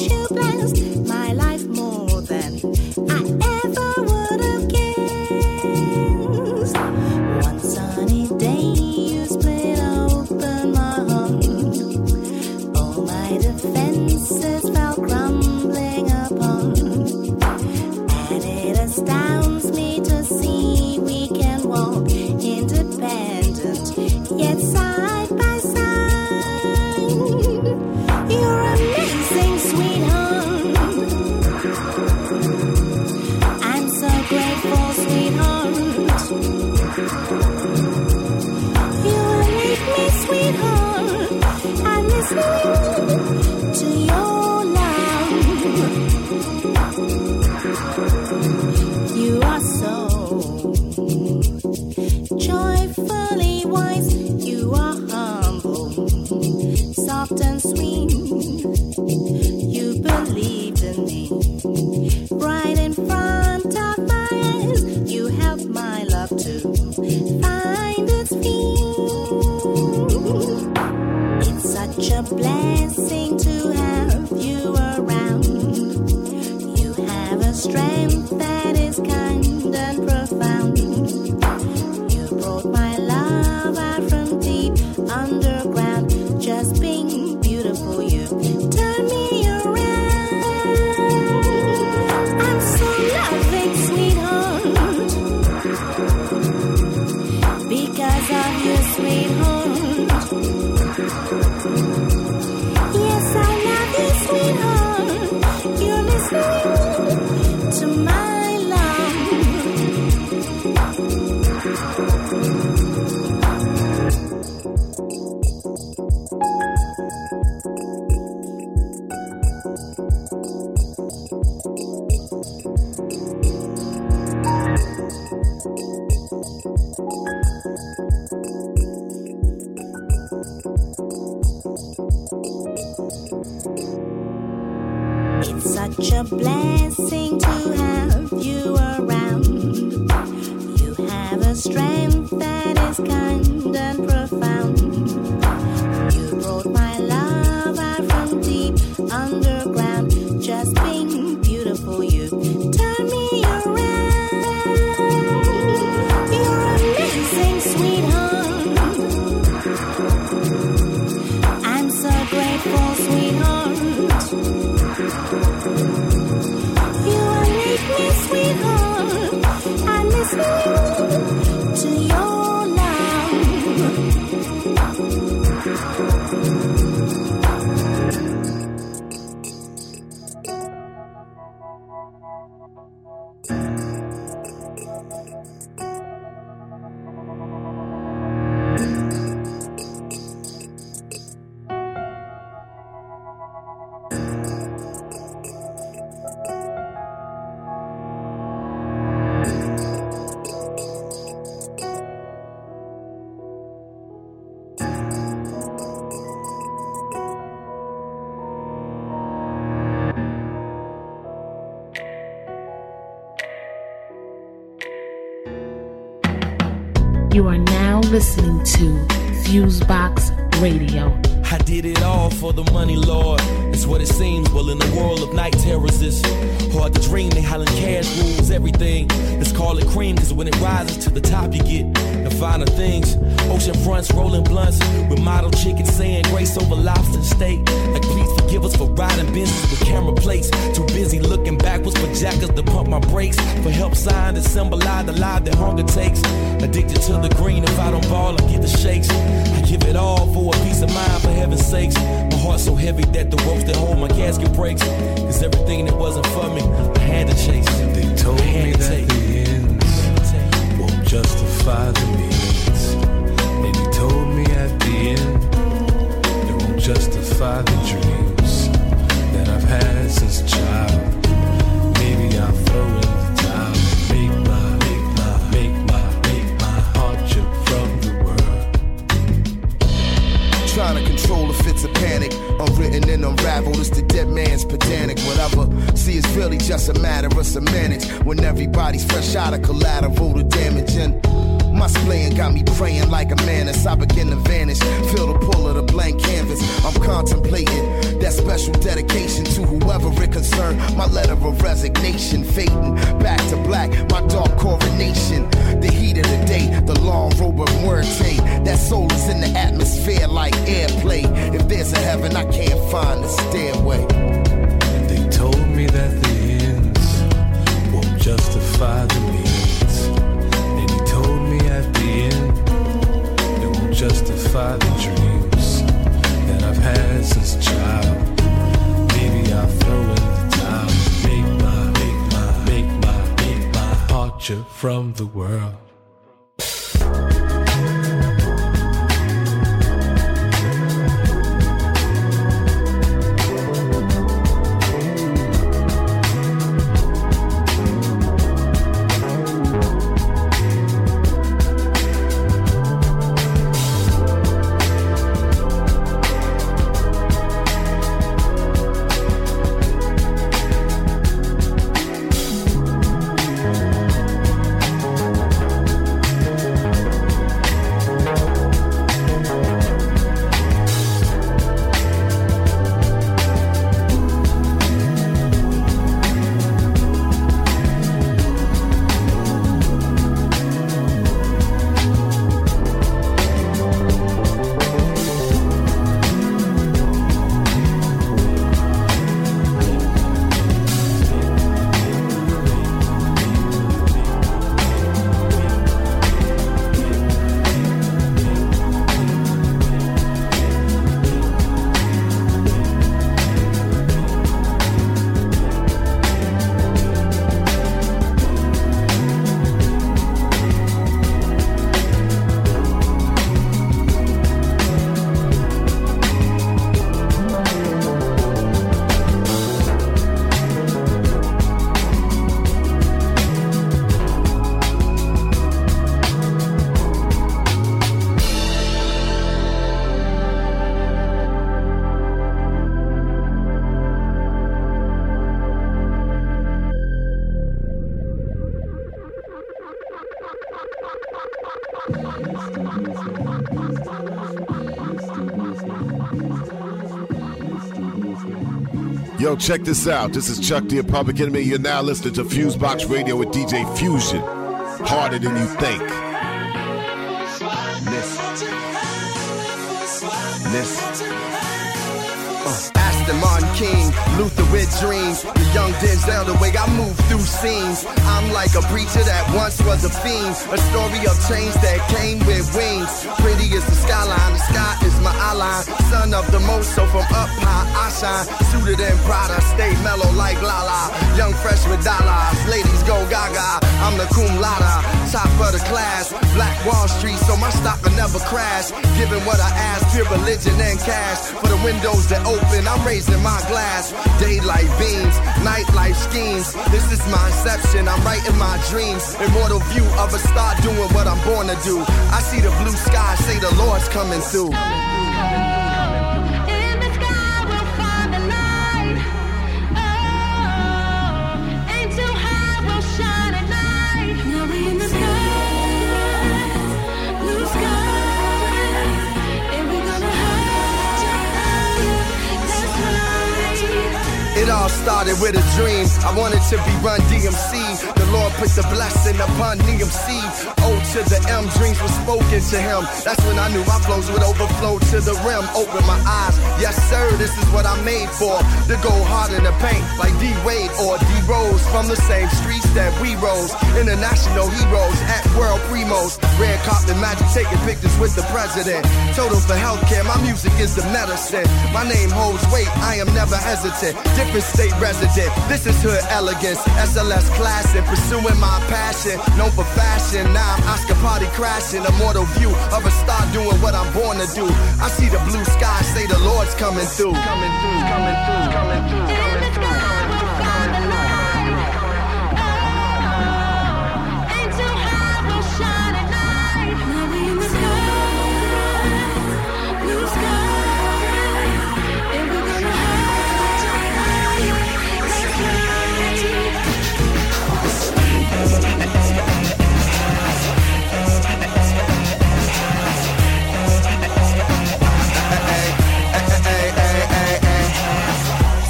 You are now listening to Fusebox Radio. I did it all for the money, Lord. It's what it seems. Well, in the world of night terrors, it's hard to dream. They hollering cash rules everything. Let's call it cream, cause when it rises to the top, you get the finer things. Ocean fronts, rolling blunts with model chickens saying grace over lobster steak. Like, please forgive us for riding business with camera plates. Too busy looking backwards for jackers to pump my brakes. For help sign to symbolize the life that hunger takes. Addicted to the green, if I don't ball, I get the shakes. I give it all for a peace of mind, for heaven's sakes. My heart so heavy that the ropes that hold my casket breaks. Cause everything that wasn't for me, I had to chase. They told me that the ends won't justify the means. And he told me at the end, it won't justify the I've since a child. Maybe I'll throw in the towel. Make my, make my, make my, make my heart jump from the world. Trying to control the fits of panic. Unwritten and unraveled, it's the dead man's pedantic. Whatever. See, it's really just a matter of semantics. When everybody's fresh out of collateral, the damage and my splaying got me praying like a man as I begin to vanish. Feel the pull of the blank canvas. I'm contemplating that special dedication to whoever it concerned. My letter of resignation, fading back to black. My dark coronation. The heat of the day, the long robe of muerte. That soul is in the atmosphere like airplay. If there's a heaven, I can't find the stairway. They told me that the ends won't justify the means. End, it won't justify the dreams that I've had since a child. Maybe I'll throw in the towel. Make my, make my, make my, make my jump from the world. Check this out. This is Chuck D, Public Enemy. You're now listening to Fusebox Radio with DJ Fusion. Harder than you think. Listen. Listen. Uh, Aston Martin King, Luther with dreams. The young Denzel, the way I move through scenes. I'm like a preacher that once was a fiend. A story of change that came with wings. Pretty is the skyline, the sky is my eye Son of the most, so from up high I shine. Suited in I stay mellow like Lala. Young fresh with dollars, ladies go gaga. I'm the cum laude, top of the class. Black Wall Street, so my stock will never crash. Giving what I ask, pure religion and cash. For the windows that open, I'm raising my glass. Daylight beams, nightlife schemes. This is my inception, I'm writing my dreams. Immortal view of a star doing what I'm born to do. I see the blue sky, say the Lord's coming through. Started with a dream. I wanted to be Run DMC. The Lord put the blessing upon DMC. O to the M, dreams were spoken to him. That's when I knew my flows would overflow to the rim. Open my eyes. Yes, sir, this is what I'm made for. To go hard in the paint like D Wade. or D Rose from the same streets that we rose. International heroes at world primos. Red carpet magic taking pictures with the president. Total for healthcare, my music is the medicine. My name holds weight, I am never hesitant. Different state resident, this is hood elegance. SLS classic, pursuing my passion. Known for fashion, now I'm Oscar party crashing. Immortal view of a star doing what I'm born to do. I see the blue sky, say the Lord's coming through. Coming through, coming through, coming through, coming through.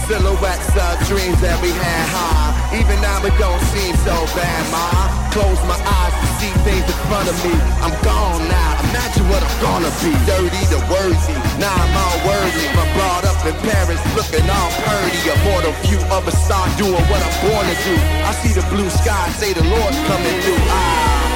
Silhouettes of dreams that we had high. Even now it don't seem so bad, ma. Close my eyes to see things in front of me. I'm gone now. Imagine what I'm gonna be. Dirty to worthy. Now I'm all worthy. But brought up in Paris, looking all purdy. A mortal view of a star doing what I'm born to do. I see the blue sky, say the Lord's coming through. Ah.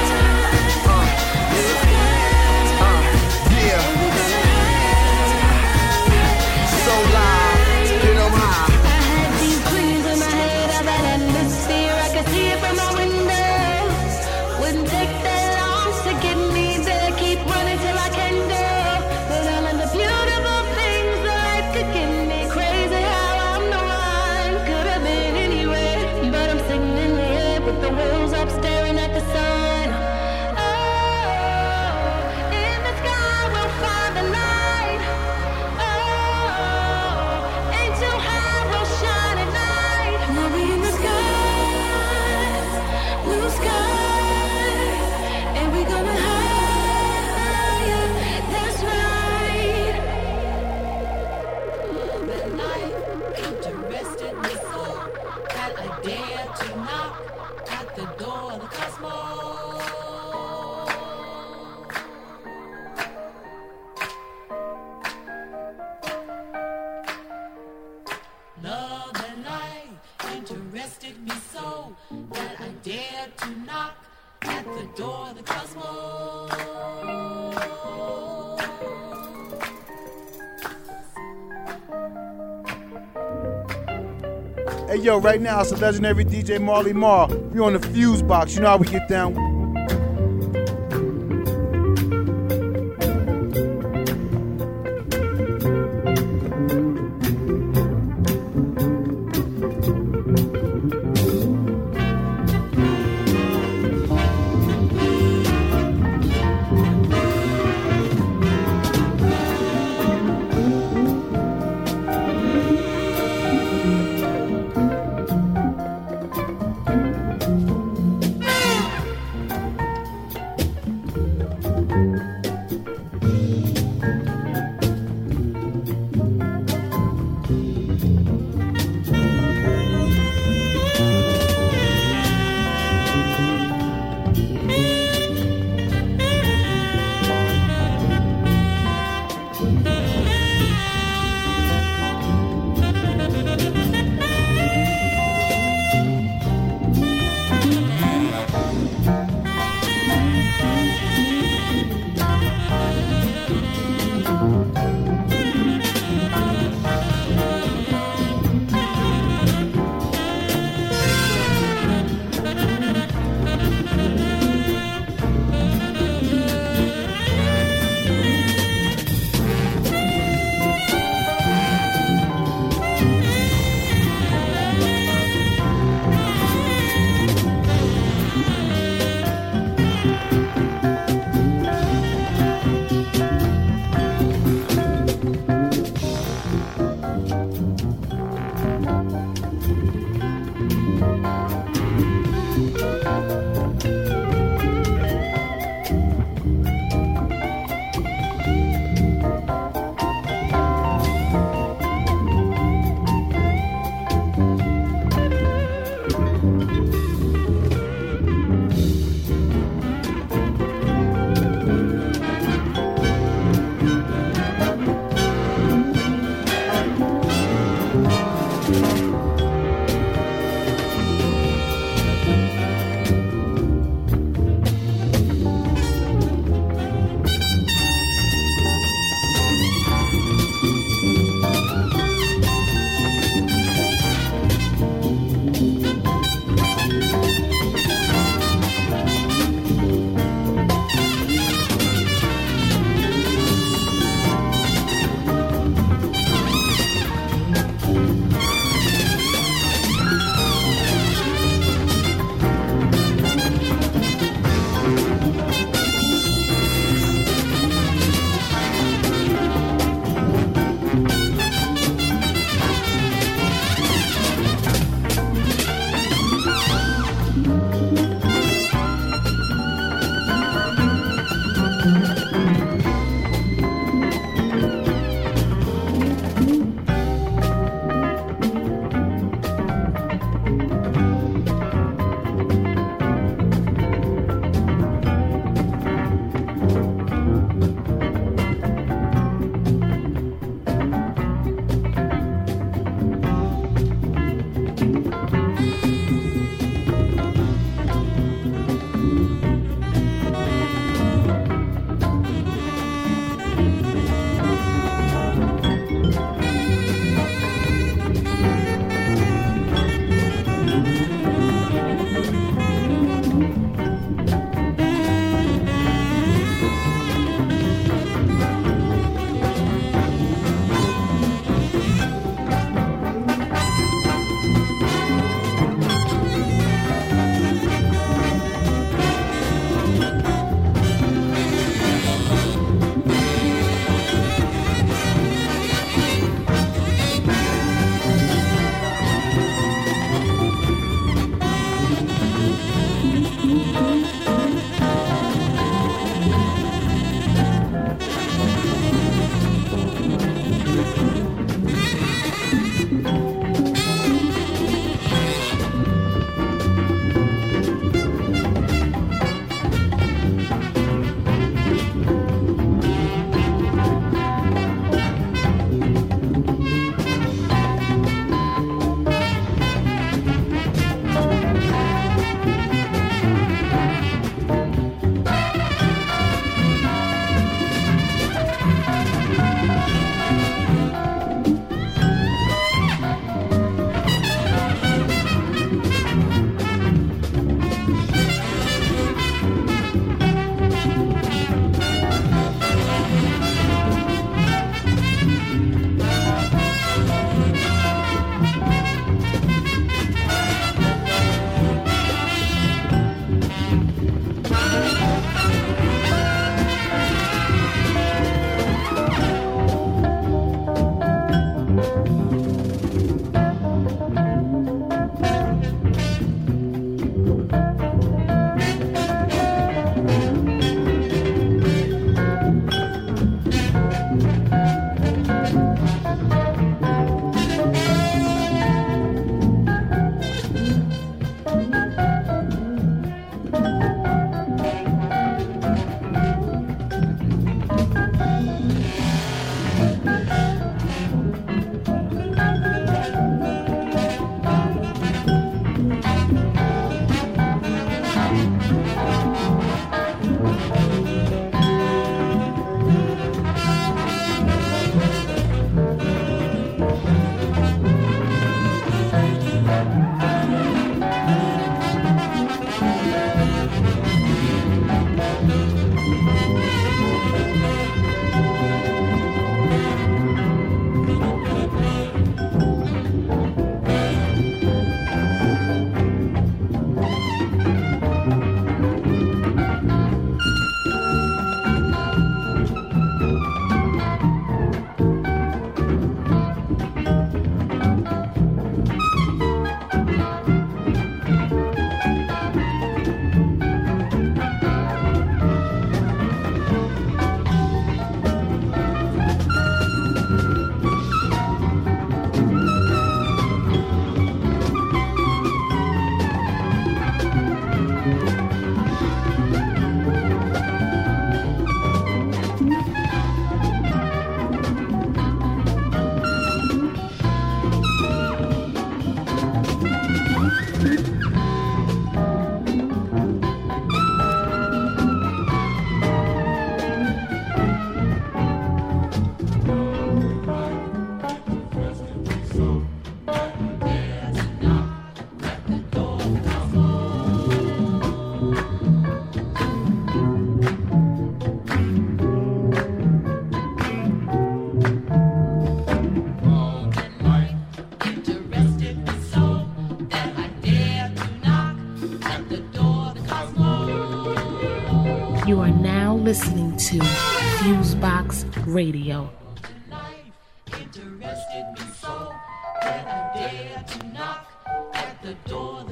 Right now it's a legendary DJ Marley Marl. We on the fuse box. You know how we get down.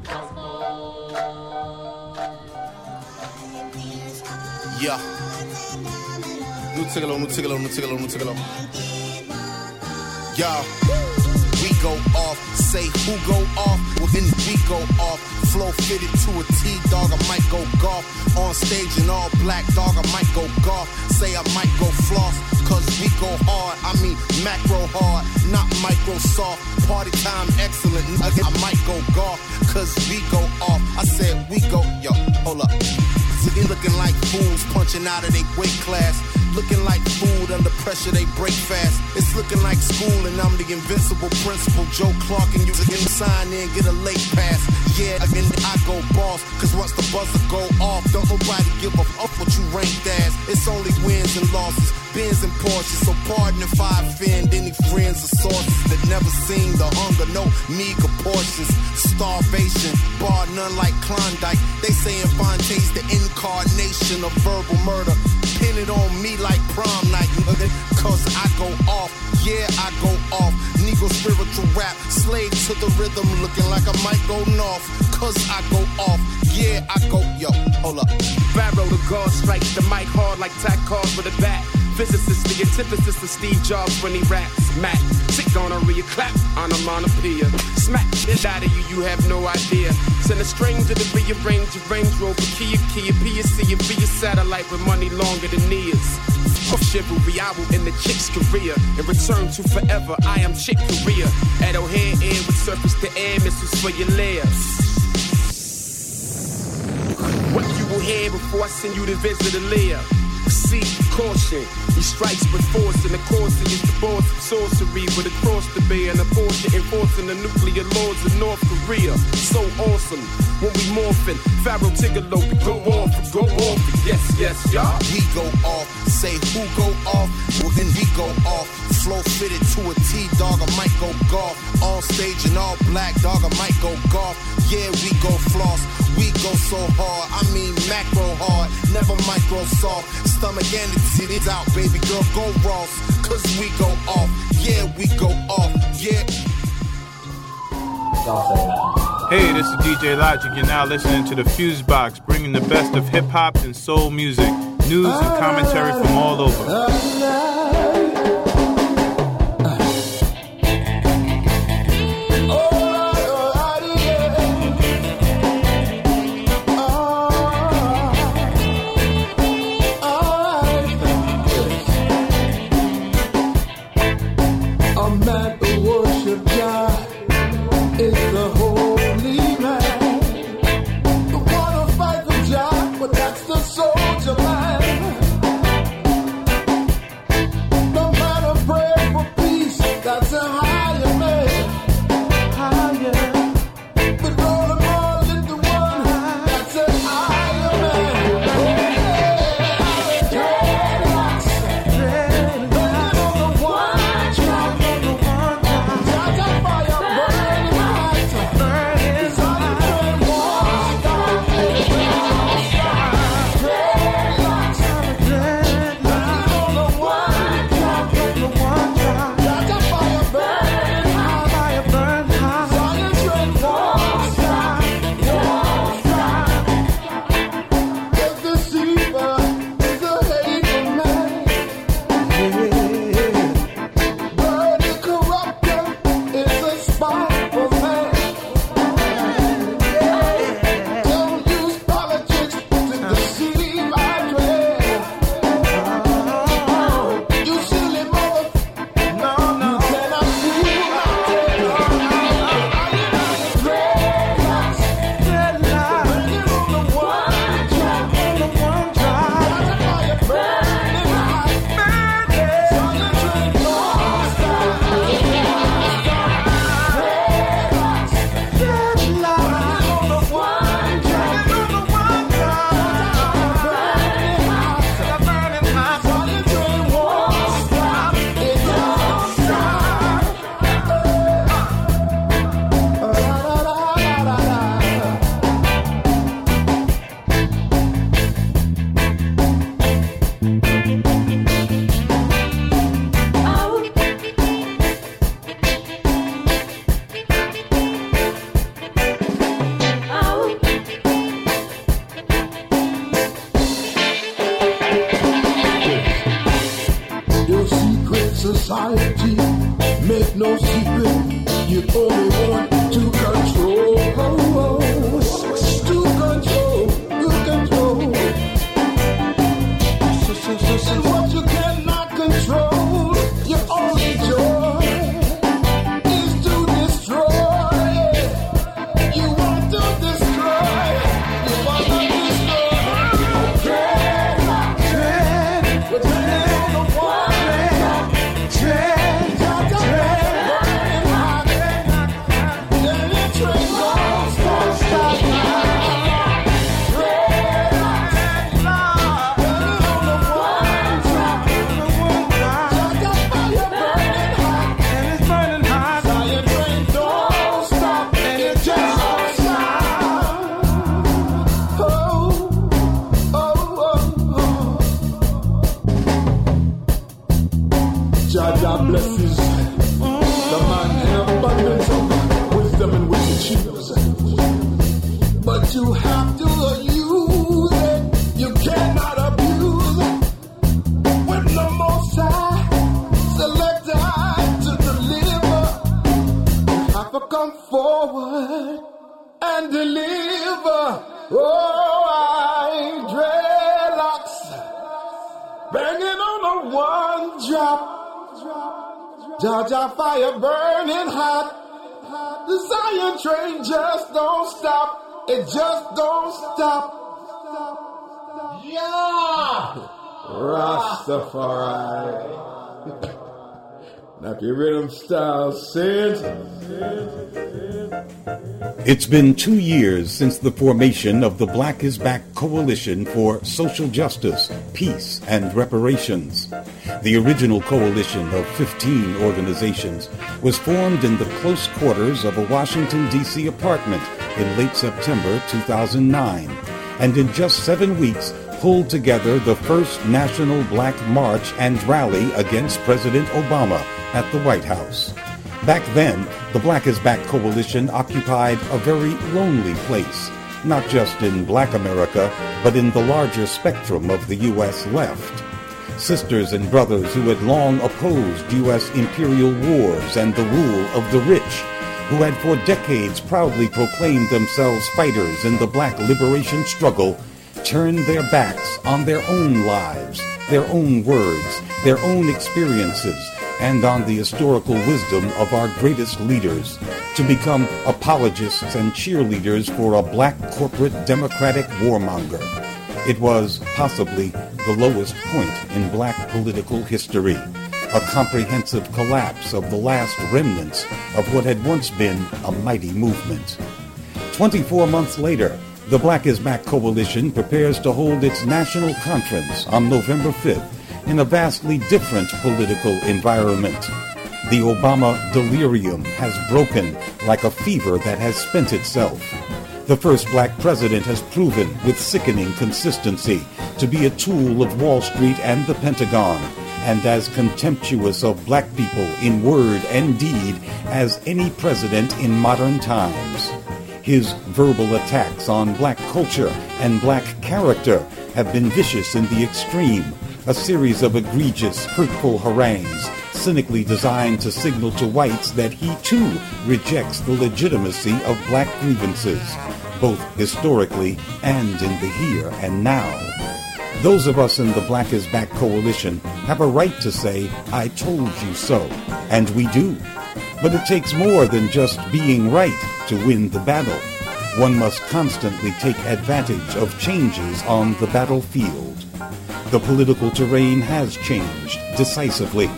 Cosmos. Yeah. New tickle, new tickle. Yeah. We go off, say who go off, well then we go off. Flow fitted to a T, dog, I might go golf. On stage in all black, dog, I might go golf. Say I might go floss, cause we go hard. I mean macro hard, not Microsoft. Party time excellent, nugget. I might go golf, cause we go off. I said we go, yo, hold up. They looking like fools punching out of their weight class. Looking like food under pressure, they break fast. It's looking like school, and I'm the invincible principal. Joe Clark, and you can sign in, get a late pass. Yeah, again, I go boss, cause once the buzzer go off, don't nobody give a fuck what you ranked as. It's only wins and losses, Benz and Porsches. So pardon if I offend any friends or sources that never seen the hunger, no meager portions. Starvation, bar none like Klondike. They saying Phonte the incarnation of verbal murder. Pin it on me like prom night, nigga. Cause I go off, yeah, I go off. Negro spiritual rap, slave to the rhythm, looking like I might go north. Cause I go off, yeah, I go, yo, hold up. Barrow the guard strikes the mic hard like tack cars with a bat. Physicist, the antithesis of Steve Jobs when he raps. Mac, sick gonorrhea, clap, on a onomatopoeia. Smack shit out of you, you have no idea. Send a stranger to rearrange your Range Rover, Kia, Kia, PSC, and be a satellite with money longer than years. Of chivalry, I will end the chick's career and return to forever. I am Chick Corea. At O'Hare Air with surface to air missiles for your layers. What you will hear before I send you to visit a lair. Caution, he strikes with force, and the course is the boss of sorcery with a cross to bear and a portion enforcing the nuclear laws of North Korea. So awesome when we morphin', Pharoahe Tigallo, we go off, go off, yes, yes, y'all. We go off, say who go off, well then we go off. Flow fitted to a T, dog, I might go golf. On stage in all black, dog, I might go golf. Yeah, we go floss, we go so hard. I mean macro hard, never Microsoft. Stomach and the titties out, baby girl, go Ross. Cause we go off, yeah, we go off, yeah. Hey, this is DJ Logic. You're now listening to the Fuse Box, bringing the best of hip hop and soul music, news and commentary from all over. Ah, Jaja fire burning hot. The Zion train just don't stop. It just don't stop. Yeah! Rastafari. Style says It's been two years since the formation of the Black is Back Coalition for Social Justice, Peace, and Reparations. The original coalition of 15 organizations was formed in the close quarters of a Washington, D.C. apartment in late September 2009, and in just seven weeks pulled together the first national black march and rally against President Obama at the White House. Back then, the Black is Back coalition occupied a very lonely place, not just in black America, but in the larger spectrum of the U.S. left. Sisters and brothers who had long opposed U.S. imperial wars and the rule of the rich, who had for decades proudly proclaimed themselves fighters in the black liberation struggle, turned their backs on their own lives, their own words, their own experiences, and on the historical wisdom of our greatest leaders to become apologists and cheerleaders for a black corporate democratic warmonger. It was possibly the lowest point in black political history, a comprehensive collapse of the last remnants of what had once been a mighty movement. 24 months later, the Black is Back Coalition prepares to hold its national conference on November 5th in a vastly different political environment. The Obama delirium has broken like a fever that has spent itself. The first black president has proven with sickening consistency to be a tool of Wall Street and the Pentagon, and as contemptuous of black people in word and deed as any president in modern times. His verbal attacks on black culture and black character have been vicious in the extreme, a series of egregious, hurtful harangues, cynically designed to signal to whites that he too rejects the legitimacy of black grievances, both historically and in the here and now. Those of us in the Black is Back coalition have a right to say, I told you so, and we do. But it takes more than just being right to win the battle. One must constantly take advantage of changes on the battlefield. The political terrain has changed decisively.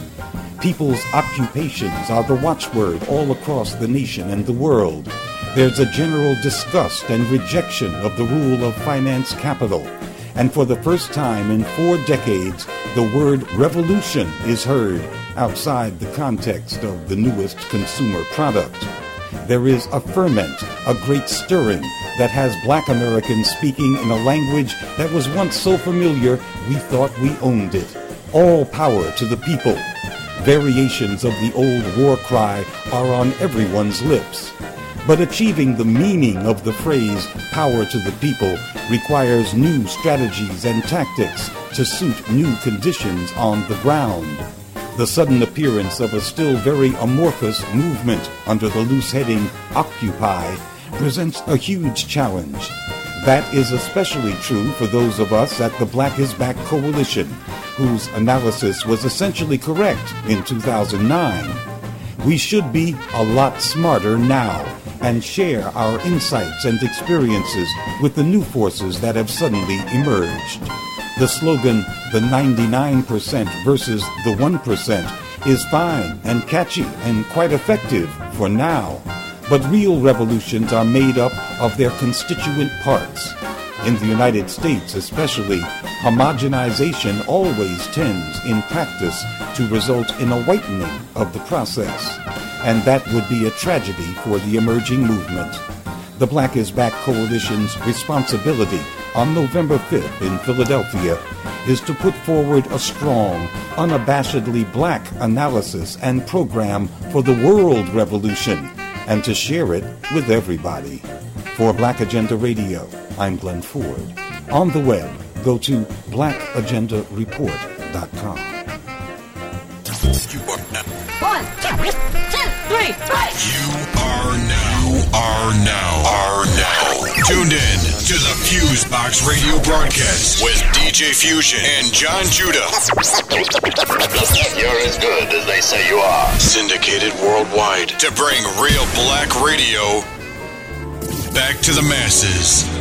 People's occupations are the watchword all across the nation and the world. There's a general disgust and rejection of the rule of finance capital. And for the first time in four decades, the word revolution is heard outside the context of the newest consumer product. There is a ferment, a great stirring that has black Americans speaking in a language that was once so familiar we thought we owned it. All power to the people. Variations of the old war cry are on everyone's lips. But achieving the meaning of the phrase power to the people requires new strategies and tactics to suit new conditions on the ground. The sudden appearance of a still very amorphous movement under the loose heading Occupy presents a huge challenge. That is especially true for those of us at the Black is Back Coalition, whose analysis was essentially correct in 2009. We should be a lot smarter now and share our insights and experiences with the new forces that have suddenly emerged. The slogan, the 99% versus the 1%, is fine and catchy and quite effective for now. But real revolutions are made up of their constituent parts. In the United States, especially, homogenization always tends, in practice, to result in a whitening of the process. And that would be a tragedy for the emerging movement. The Black is Back Coalition's responsibility on November 5th in Philadelphia is to put forward a strong, unabashedly black analysis and program for the world revolution and to share it with everybody. For Black Agenda Radio, I'm Glen Ford. On the web, go to blackagendareport.com. One, two, three. You are now, are now, are now tuned in to the Fusebox radio broadcast with DJ Fusion and Jon Judah. You're as good as they say you are. Syndicated worldwide to bring real black radio back to the masses.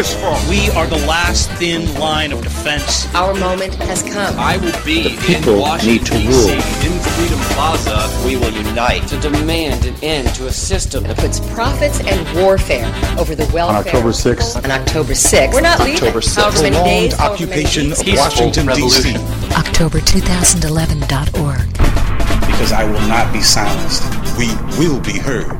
this for? We are the last thin line of defense. Our moment has come. I will be the people in Washington, need to rule. in Freedom Plaza. We will unite to demand an end to a system that puts profits and warfare over the welfare. On October 6th. On October 6th. We're not leaving. October 6th. prolonged many days, occupation of Washington, D.C. October2011.org. Because I will not be silenced. We will be heard.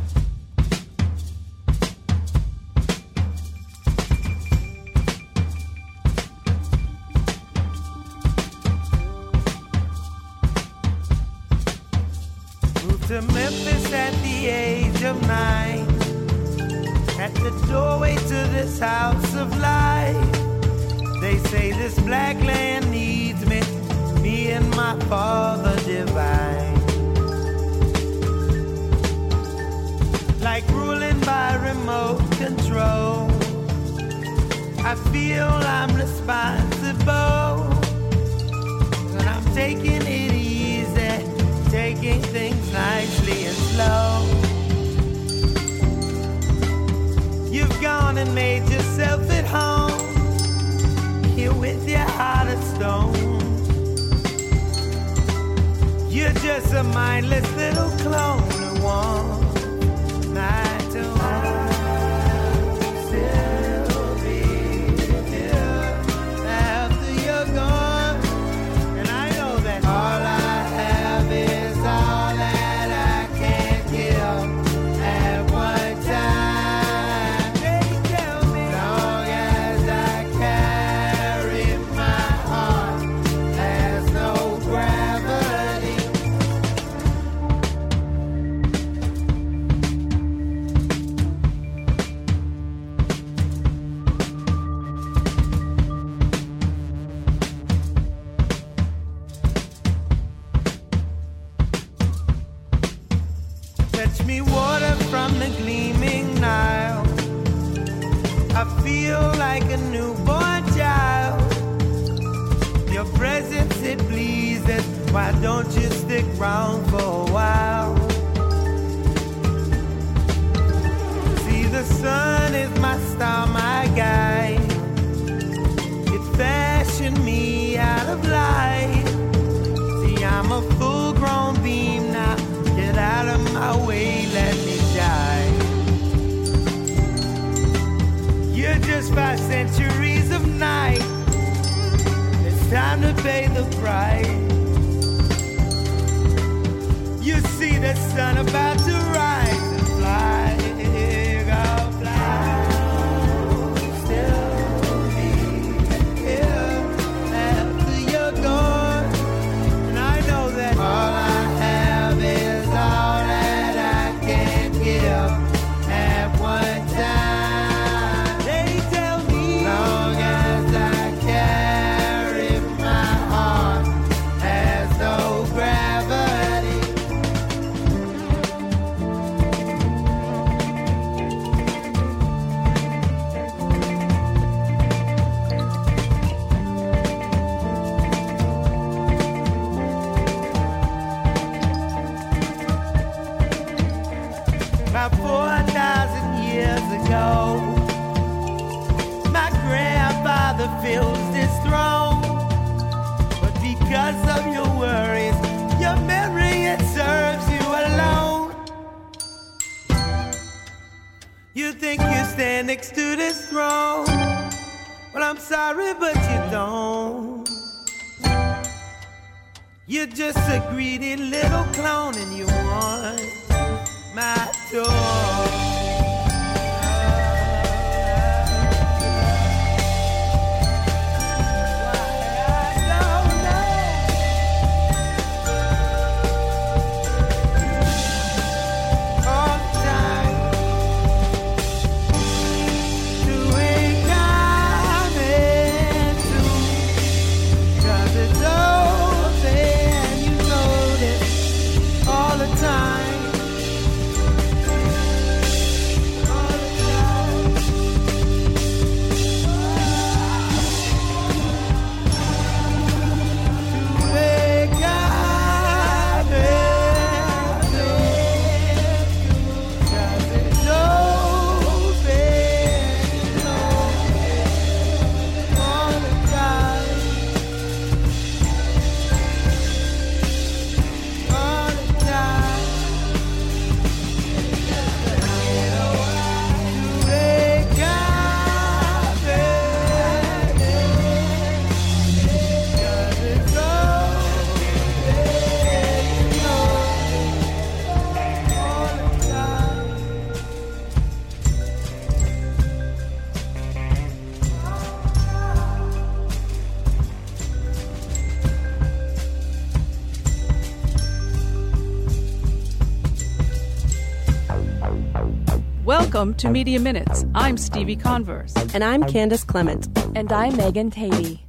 Welcome to Media Minutes. I'm Stevie Converse. And I'm Candace Clement. And I'm Megan Tady.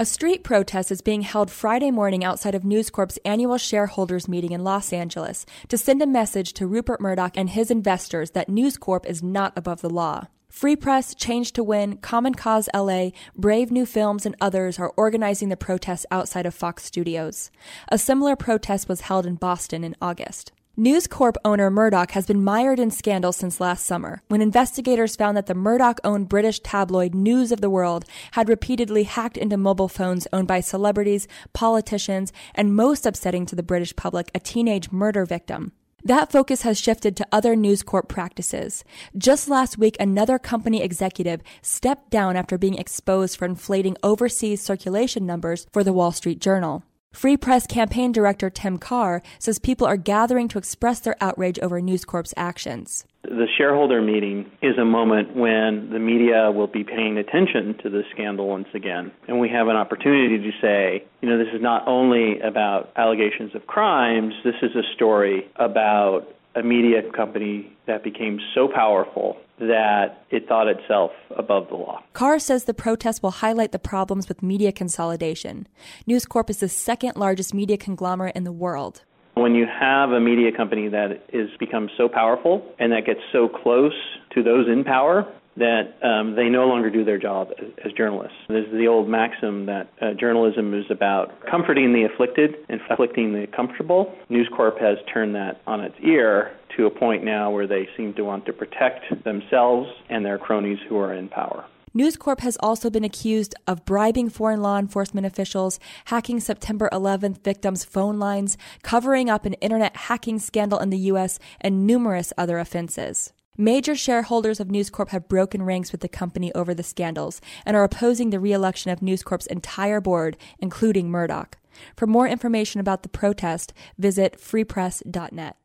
A street protest is being held Friday morning outside of News Corp's annual shareholders meeting in Los Angeles to send a message to Rupert Murdoch and his investors that News Corp is not above the law. Free Press, Change to Win, Common Cause LA, Brave New Films, and others are organizing the protest outside of Fox Studios. A similar protest was held in Boston in August. News Corp owner Murdoch has been mired in scandal since last summer, when investigators found that the Murdoch owned British tabloid News of the World had repeatedly hacked into mobile phones owned by celebrities, politicians, and most upsetting to the British public, a teenage murder victim. That focus has shifted to other News Corp practices. Just last week, another company executive stepped down after being exposed for inflating overseas circulation numbers for the Wall Street Journal. Free Press campaign director Tim Carr says people are gathering to express their outrage over News Corp's actions. The shareholder meeting is a moment when the media will be paying attention to this scandal once again. And we have an opportunity to say, you know, this is not only about allegations of crimes, this is a story about a media company that became so powerful that it thought itself above the law. Carr says the protest will highlight the problems with media consolidation. News Corp is the second largest media conglomerate in the world. When you have a media company that is become so powerful and that gets so close to those in power that um, they no longer do their job as, journalists. There's the old maxim that uh, journalism is about comforting the afflicted and afflicting the comfortable. News Corp has turned that on its ear to a point now where they seem to want to protect themselves and their cronies who are in power. News Corp has also been accused of bribing foreign law enforcement officials, hacking September 11th victims' phone lines, covering up an internet hacking scandal in the U.S., and numerous other offenses. Major shareholders of News Corp have broken ranks with the company over the scandals and are opposing the re-election of News Corp's entire board, including Murdoch. For more information about the protest, visit freepress.net.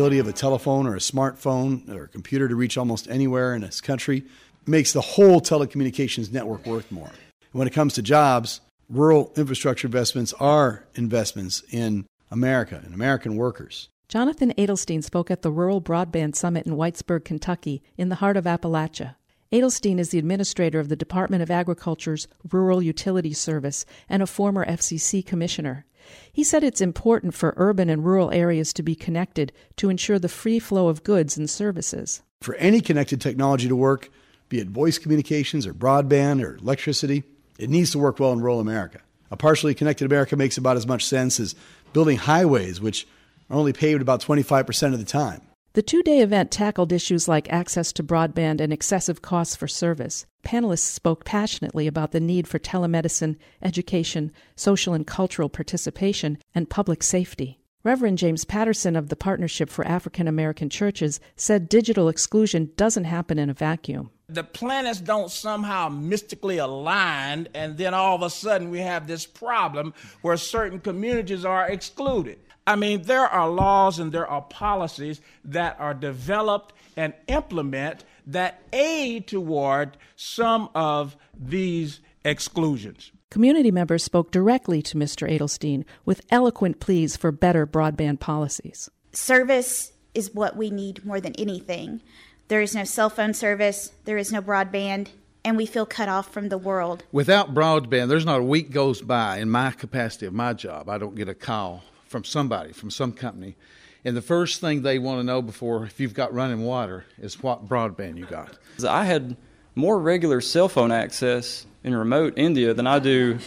ability of a telephone or a smartphone or a computer to reach almost anywhere in this country makes the whole telecommunications network worth more. When it comes to jobs, rural infrastructure investments are investments in America and American workers. Jonathan Adelstein spoke at the Rural Broadband Summit in Whitesburg, Kentucky, in the heart of Appalachia. Adelstein is the administrator of the Department of Agriculture's Rural Utilities Service and a former FCC commissioner. He said it's important for urban and rural areas to be connected to ensure the free flow of goods and services. For any connected technology to work, be it voice communications or broadband or electricity, it needs to work well in rural America. A partially connected America makes about as much sense as building highways, which are only paved about 25% of the time. The two day event tackled issues like access to broadband and excessive costs for service. Panelists spoke passionately about the need for telemedicine, education, social and cultural participation, and public safety. Reverend James Patterson of the Partnership for African American Churches said digital exclusion doesn't happen in a vacuum. The planets don't somehow mystically align, and then all of a sudden we have this problem where certain communities are excluded. I mean, there are laws and there are policies that are developed and implement that aid toward some of these exclusions. Community members spoke directly to Mr. Adelstein with eloquent pleas for better broadband policies. Service is what we need more than anything. There is no cell phone service, there is no broadband, and we feel cut off from the world. Without broadband, there's not a week goes by in my capacity of my job. I don't get a call from somebody, from some company. And the first thing they want to know before, if you've got running water, is what broadband you got. I had more regular cell phone access in remote India than I do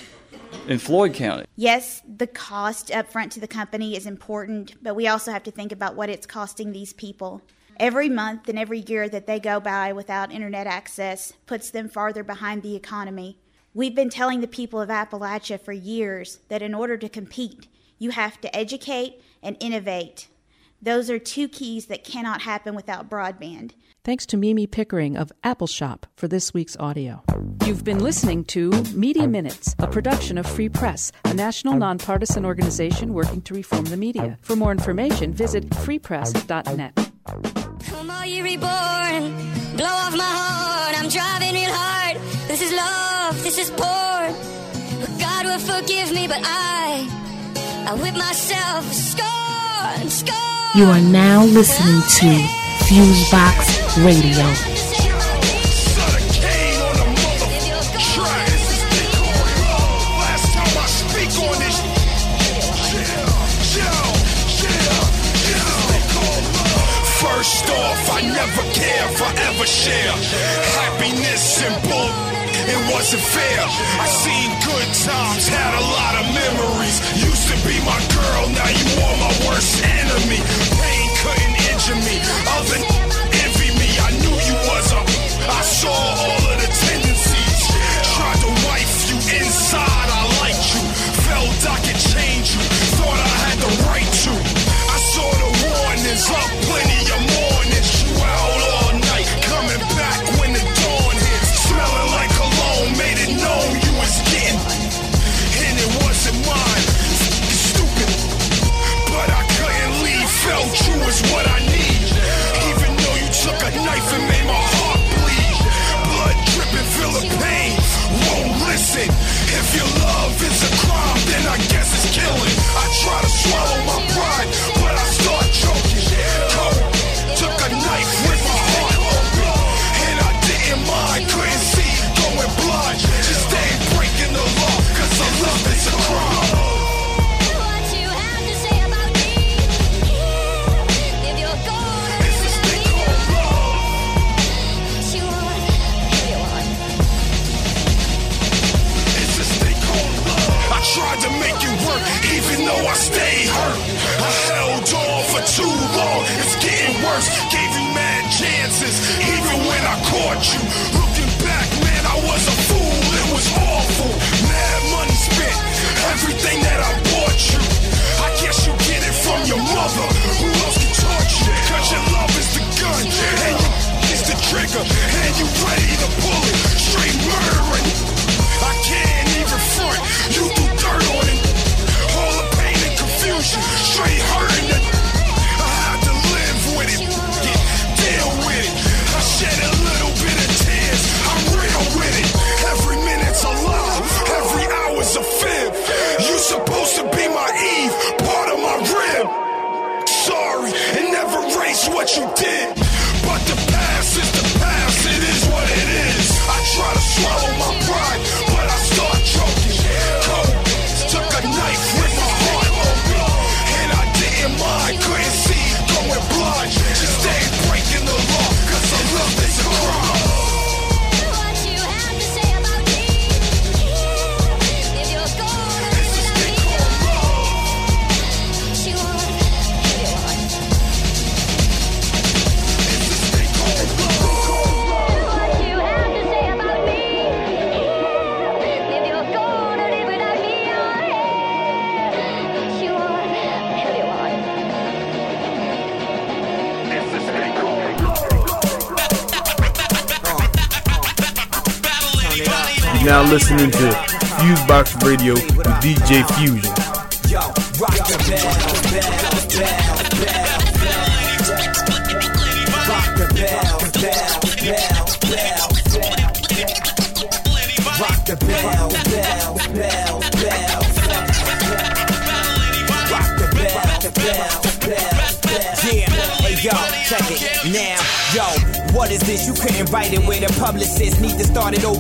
in Floyd County. Yes, the cost up front to the company is important, but we also have to think about what it's costing these people. Every month and every year that they go by without internet access puts them farther behind the economy. We've been telling the people of Appalachia for years that in order to compete, you have to educate and innovate. Those are two keys that cannot happen without broadband. Thanks to Mimi Pickering of Appalshop for this week's audio. You've been listening to Media Minutes, a production of Free Press, a national nonpartisan organization working to reform the media. For more information, visit freepress.net. Come on, you reborn. Blow off my heart. I'm driving real hard. This is love. This is porn. God will forgive me, but I, I whip myself. Scorn, scorn. You are now listening to Fusebox Radio. Last time I speak on this. Yeah, yeah, yeah. First off, I never care, forever share. Happiness and bull, it wasn't fair. I seen good times, had a lot of memories. Used to be my girl, now you are my worst enemy. Pain couldn't injure me, other envy me. I knew you was a. I saw all on for too long, it's getting worse. Gave you mad chances, even when I caught you.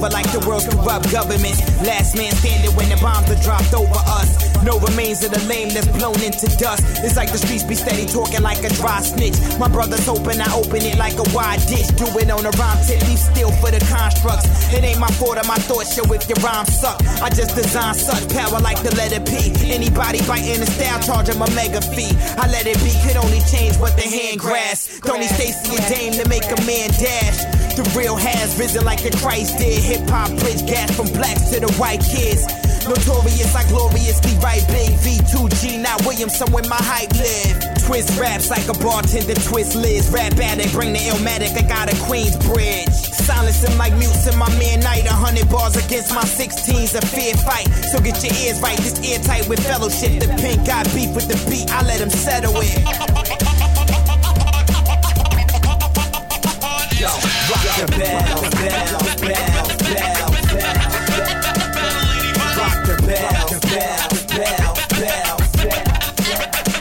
Over like the world's corrupt governments. Last man standing when the bombs are dropped over us. No remains of the lame that's blown into dust. It's like the streets be steady talking like a dry snitch. My brother's hoping I open it like a wide ditch. Do it on a rhyme tip, leave still for the constructs. It ain't my fault or my thoughts, yo, if your rhymes suck. I just design such power like the letter P. Anybody biting the style, charge him a mega fee. I let it be, could only change what the hand grasp. Tony Stacy and Dame to make a man dash. The real has risen like a Christ did. Hip hop bridge gas from blacks to the white kids. Notorious, I gloriously write big V2G, not Williamson somewhere my hype live. Twist raps like a bartender, twist lids. Rap addict, bring the illmatic, I got a Queensbridge. Silencing like mutes in my midnight. A hundred bars against my 16's a fair fight. So get your ears right, this airtight with fellowship. The pink got beef with the beat, I let him settle it. The bell, bell, bell, bell, bell. Rock the bell, bell, bell, bell, bell. Bell.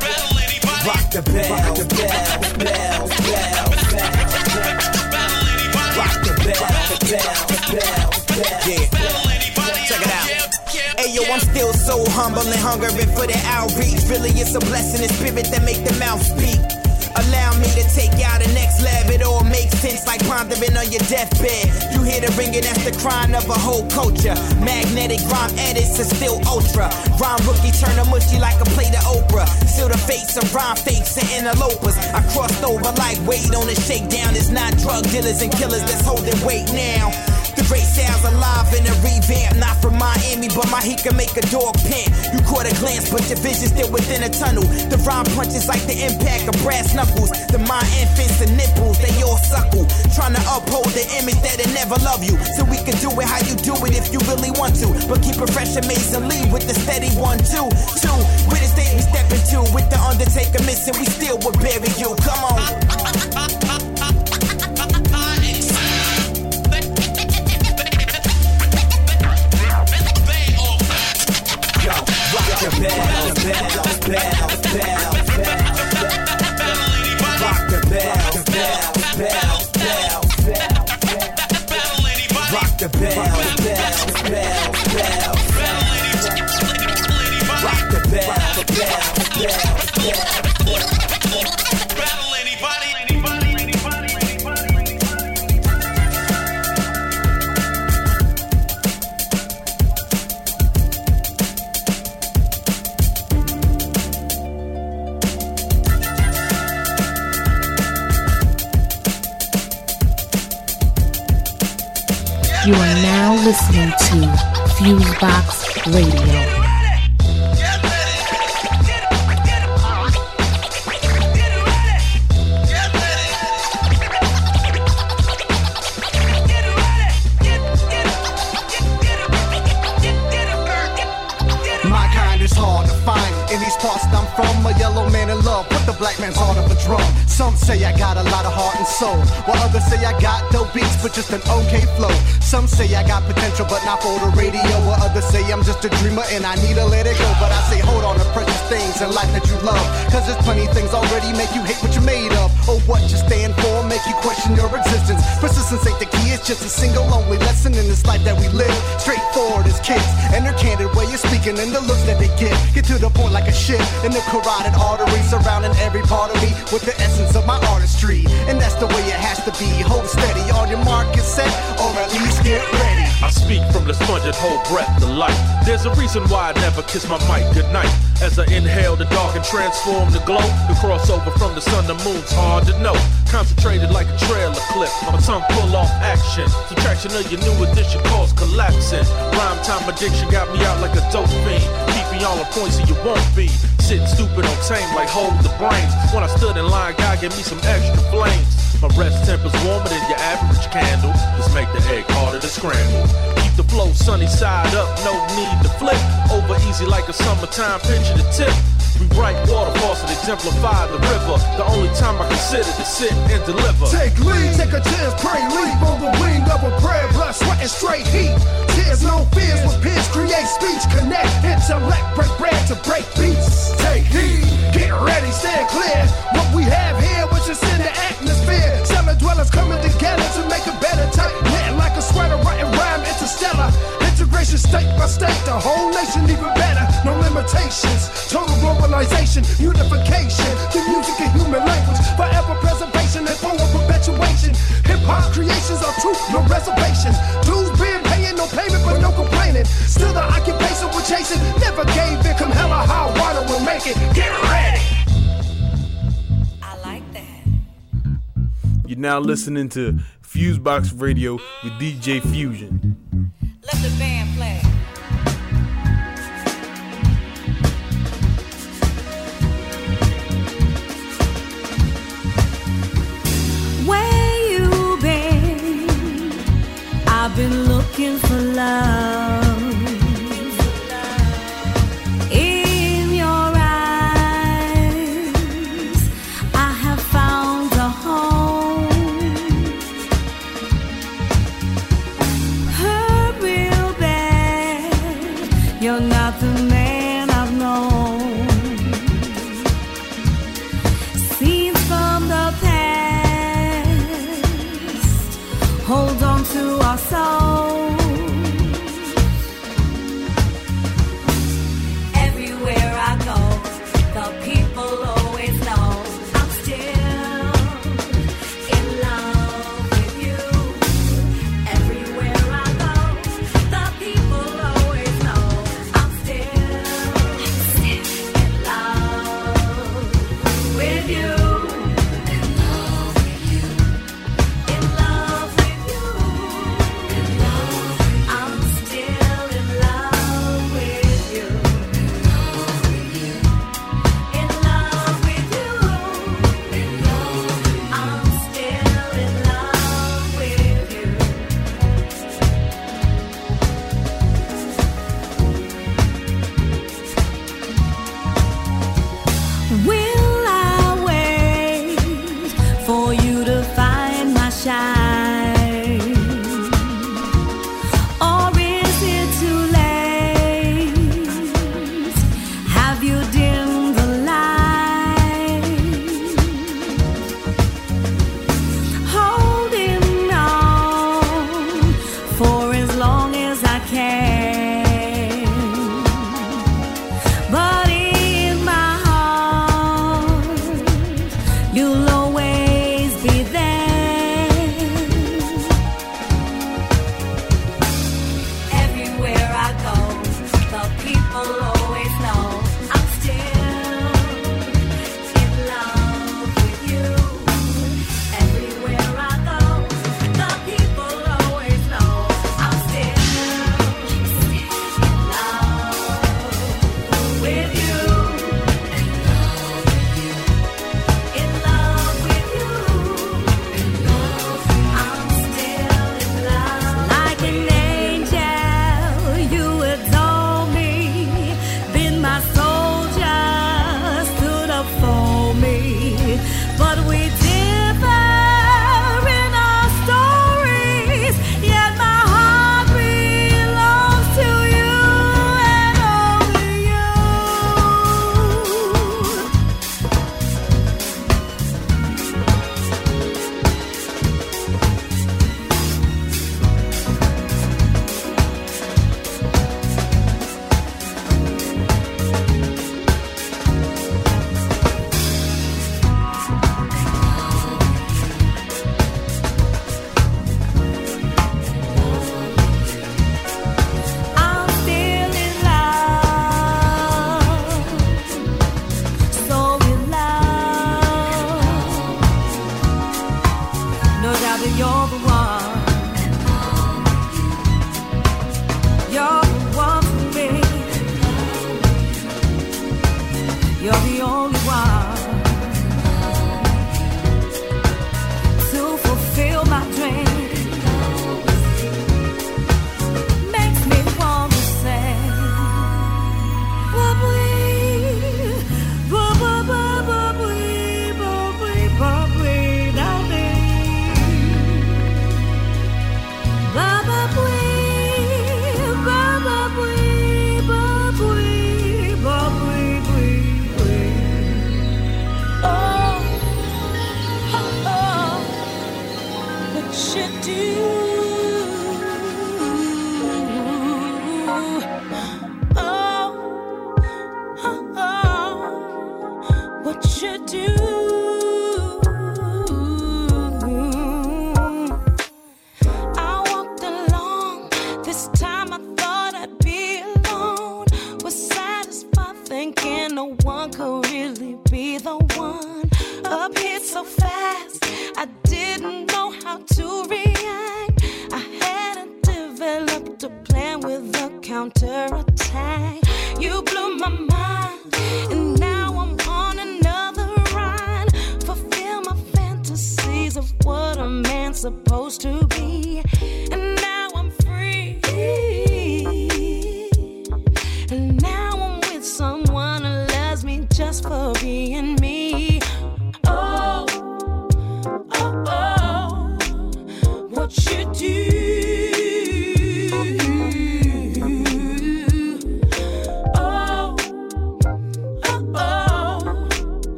Battle anybody, rock the bell, bell, bell, bell, bell. Rock the bell, bell, bell, bell. Yeah. Check it out. Hey yo, I'm still so humble and hungering for the outreach. Really, it's a blessing in spirit that make the mouth speak. Me to take you out the next level. It all makes sense like pondering on your deathbed. You hear the ringing, that's the crying of a whole culture. Magnetic rhyme edits are still ultra. Rhyme rookie turn a mushy like a plate of Oprah. Still the face of rhyme fakes and interlopers. I crossed over like weight on a shakedown. It's not drug dealers and killers that's holding weight now. Great sounds alive in a revamp, not from Miami, but my heat can make a dog pant. You caught a glance, but your vision's still within a tunnel. The rhyme punches like the impact of brass knuckles. The mind infants and nipples, they all suckle. Trying to uphold the image that'll never love you. So we can do it how you do it if you really want to. But keep it fresh, amazing, lead with the steady one, two, two. With the state we step into, with the Undertaker missing, we still would bury you. Come on. Bell, Radio. Just a dreamer and I need to let it go. But I say hold on to precious things in life that you love, cause there's plenty things already make you hate what you're made of, or what you stand for, make you question your existence. Persistence ain't the key, it's just a single only lesson in this life that we live. Straightforward as kids, and their candid way of speaking and the looks that they get. Get to the point like a ship in the carotid artery surrounding every part of me with the essence of my artistry. And that's the way it has to be. Hold steady speak from the sponge and hold breath to life. There's a reason why I never kiss my mic goodnight. As I inhale the dark and transform the glow, the crossover from the sun to moon's hard to know. Concentrated like a trailer clip, my tongue pull off action. Subtraction of your new addition cause collapsing. Rhyme time addiction got me out like a dope fiend. Keep me on the point so you won't be sitting stupid on tame like hold the brains. When I stood in line, God gave me some extra flames. My rest temper's warmer than your average candle. Just make the egg harder to scramble. Keep the flow sunny side up, no need to flip. Over easy like a summertime picture to tip. We write waterfalls that exemplify the river. The only time I consider to sit and deliver. Take lead, take a chance, pray, leap on the wing of a prayer, blood, sweat, and straight heat. Tears, no fears, with peers, create speech, connect, intellect, break bread to break beats. Take heed, get ready, stand clear. What we have here, is in the atmosphere. Cellar dwellers coming together to make a better type. Knitting like a sweater, writing rhyme interstellar. Integration state by state, the whole nation even better. No limitations, total globalization, unification. The music and human language, forever preservation and forward perpetuation. Hip hop creations are truth, no reservations. Dues being paying, no payment, but no complaining. Still the occupation we're chasing, never gave in. Come hell or high water, we'll make it. Get ready. now listening to Fusebox Radio with DJ Fusion. Let the band play. Where you been? I've been looking for love.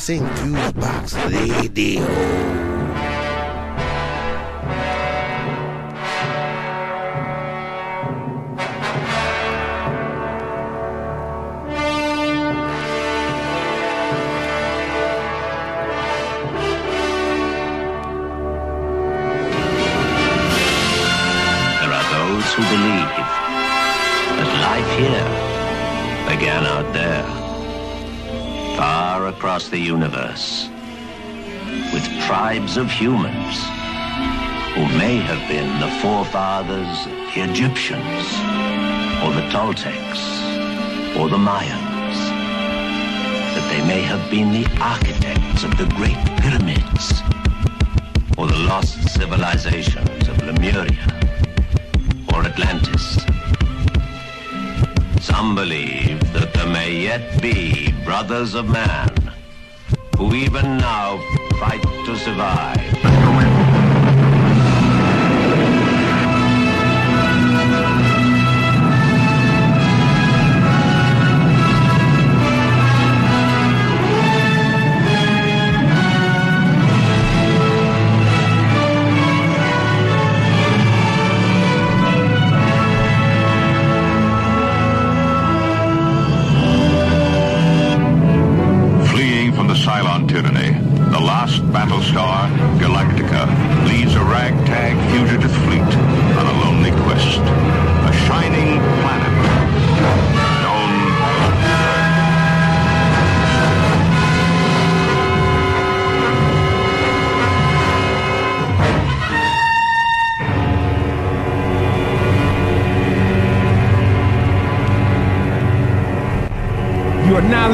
sí. humans who may have been the forefathers of the Egyptians or the Toltecs or the Mayans, that they may have been the architects of the great pyramids or the lost civilizations of Lemuria or Atlantis. Some believe that there may yet be brothers of man who even now fight to survive.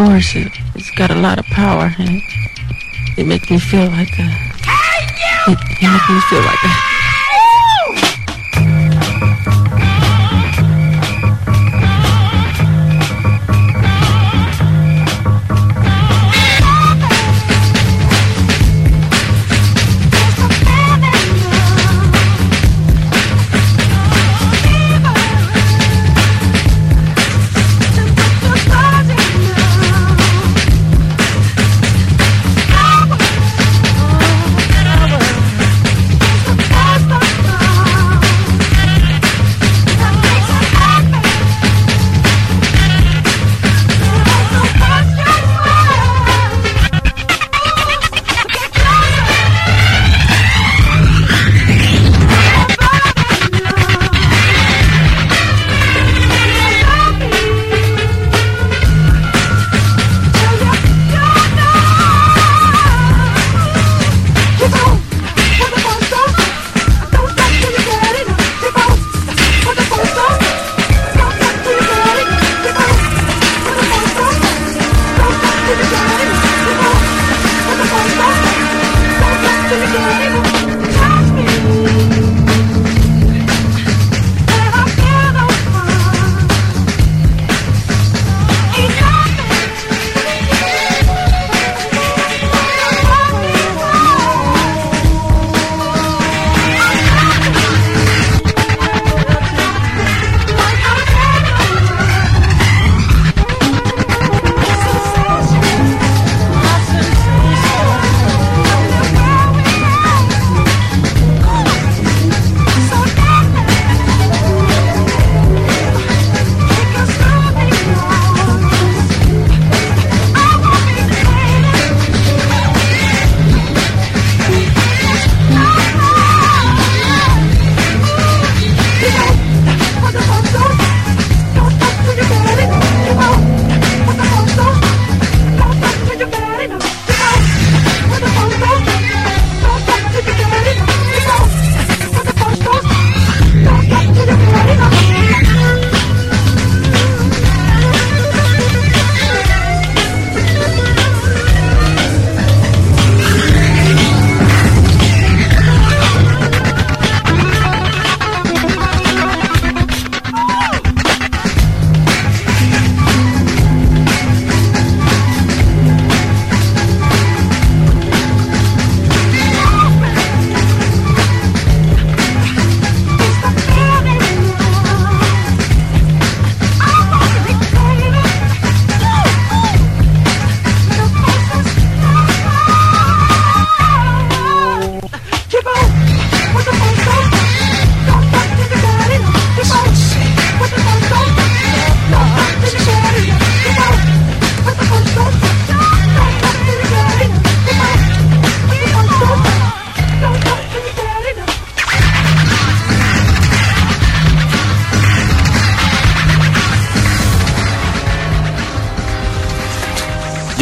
Force, it, it's got a lot of power and it, it makes me feel like a, it, it makes me feel like a,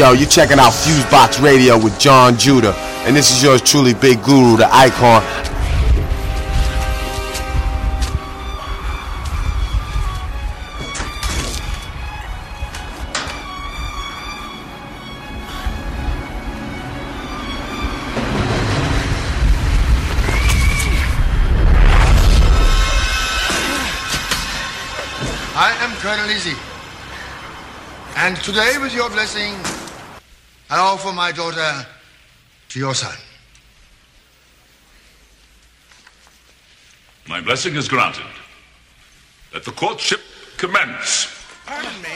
Yo, you checking out Fusebox Radio with Jon Judah, and this is yours truly, Big Guru, the icon. I am Colonel Easy. And today, with your blessing, I offer my daughter to your son. My blessing is granted. Let the courtship commence. Pardon me.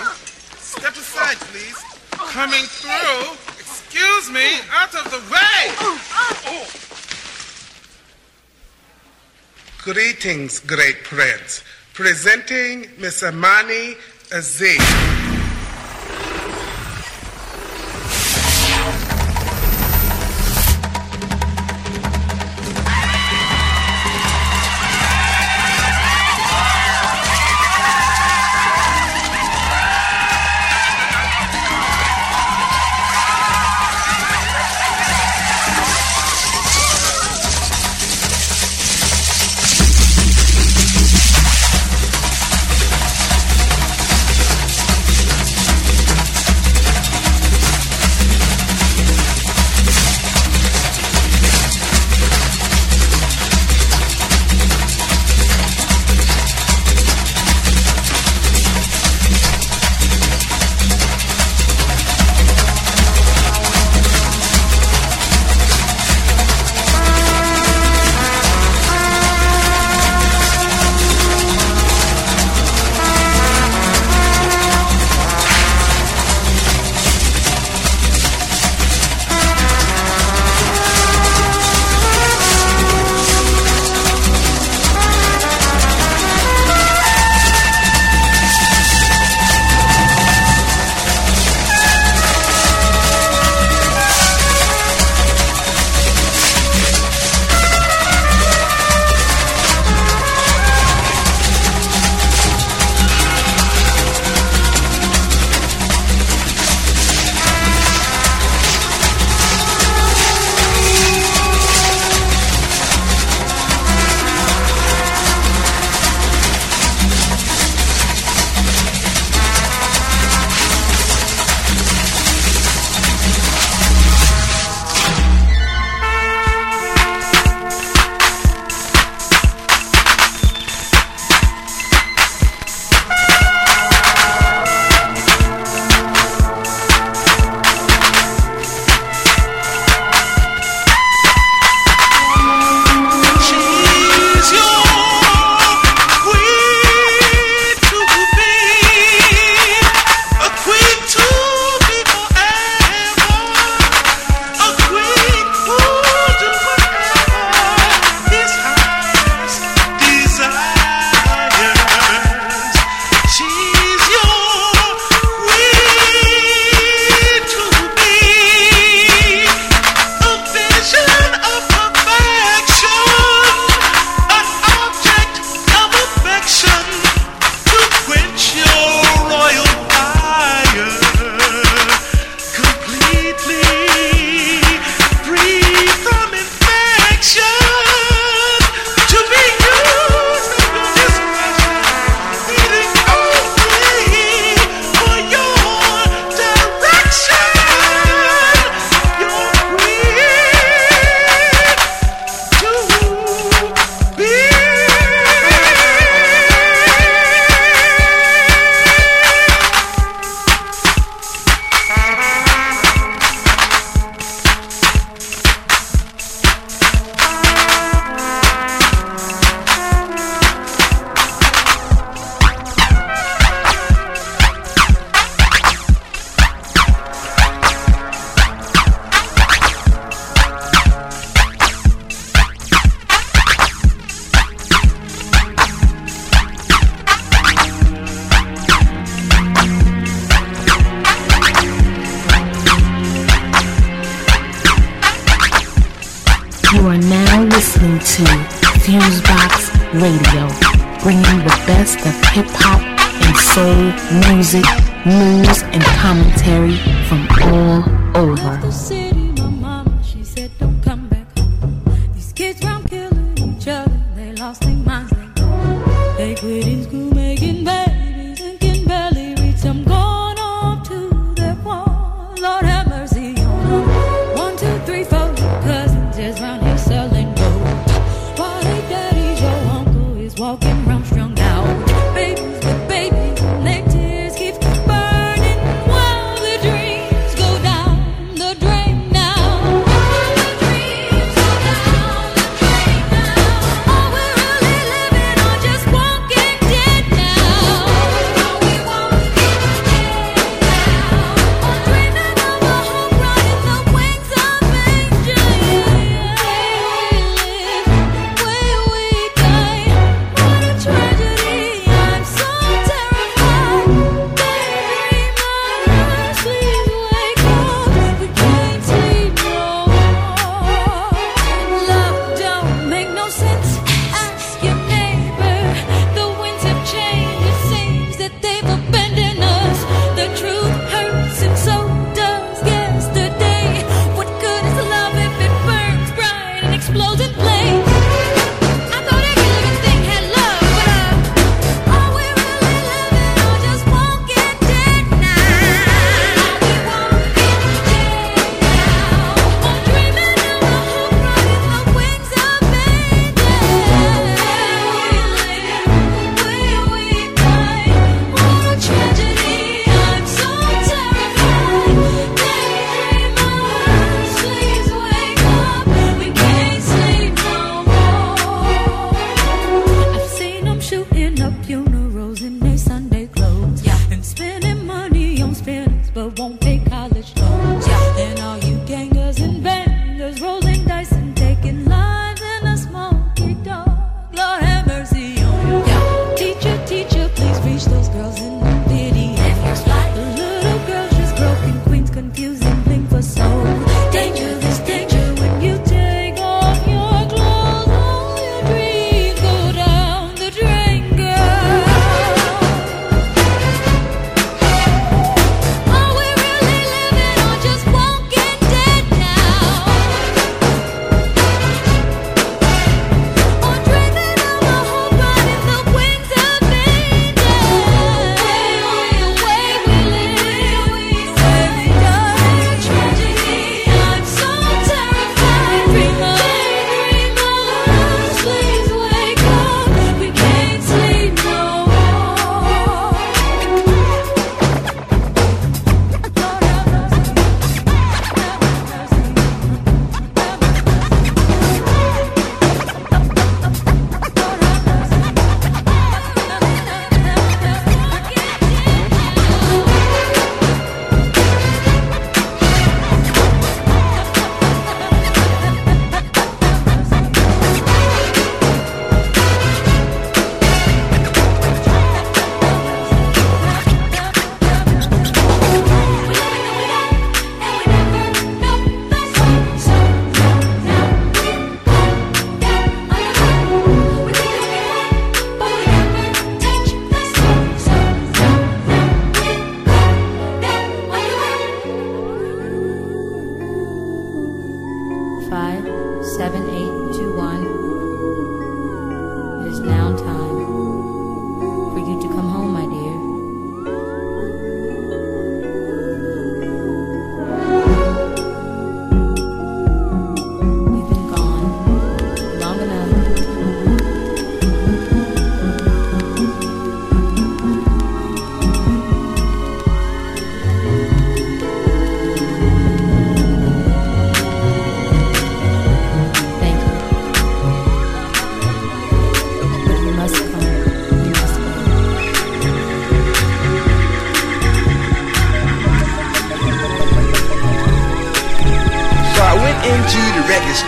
Step aside, please. Coming through. Excuse me. Out of the way. Greetings, great prince. Presenting Miss Imani Izzi.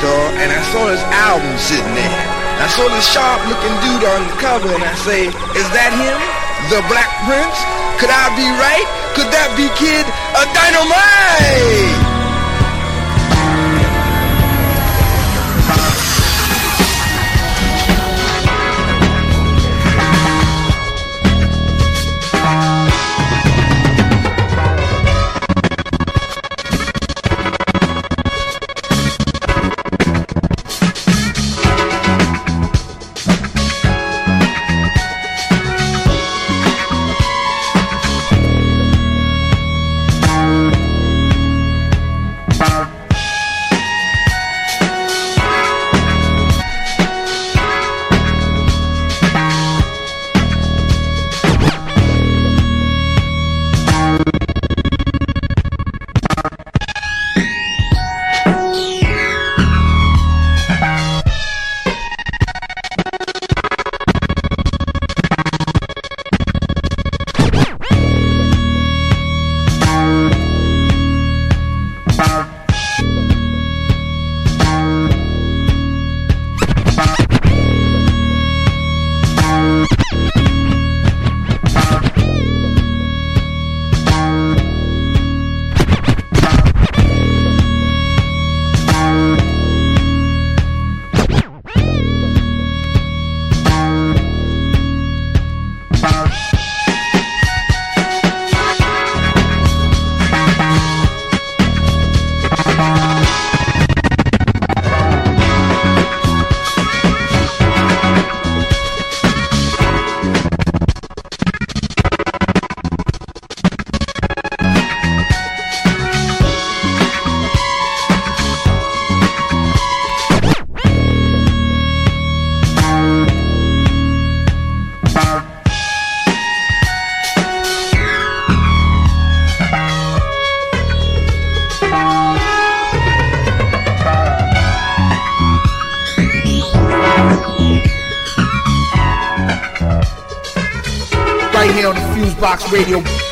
store and I saw this album sitting there. I saw this sharp looking dude on the cover and I say, is that him? The Black Prince? Could I be right? Could that be Kid a Dynamite? Fusebox Radio.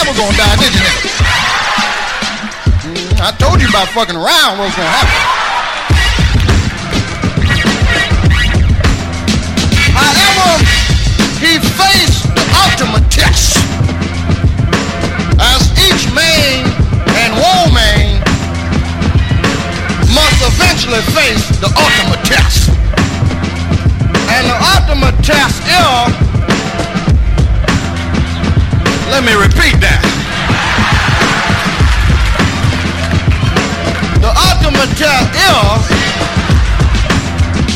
Didn't think you was ever gonna die, did you. I told you about fucking around what was gonna happen. However, he faced the ultimate test. As each man and woman must eventually face the ultimate test. And the ultimate test is, let me repeat that. The ultimate test is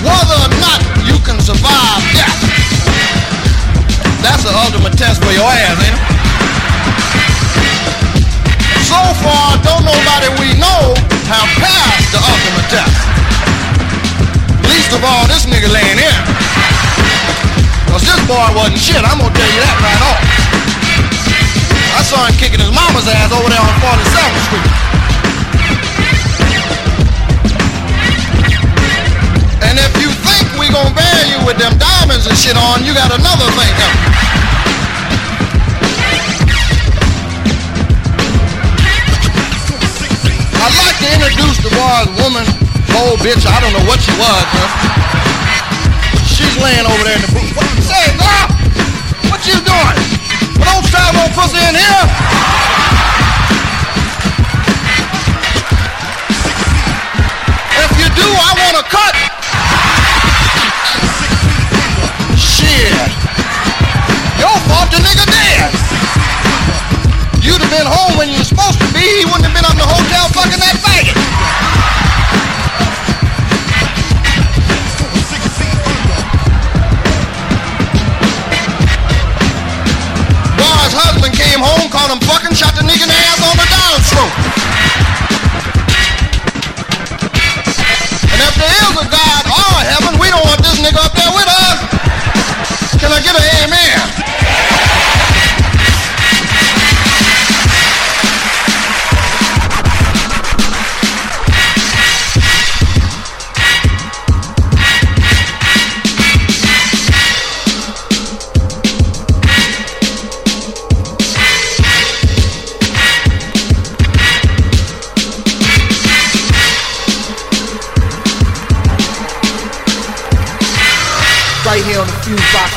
whether or not you can survive death. That's the ultimate test for your ass, ain't it? So far, don't nobody we know have passed the ultimate test. Least of all, this nigga laying in. Cause this boy wasn't shit, I'm gonna tell you that right off. I saw him kicking his mama's ass over there on 47th Street. And if you think we gonna bury you with them diamonds and shit on, you got another thing coming. I'd like to introduce the boy's woman, old bitch, I don't know what she was, man. She's laying over there in the booth. What you say, girl? What you doing? Well, don't try no pussy in here. If you do, I want a cut. Shit. Your fault the nigga dead. You'd have been home when you were supposed to be. He wouldn't have been in the hotel fucking that faggot. Home, him fucking, shot the nigga in the ass on the downstroke. And if there is a God or a heaven, we don't want this nigga up there with us. Can I get an amen?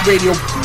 Radio.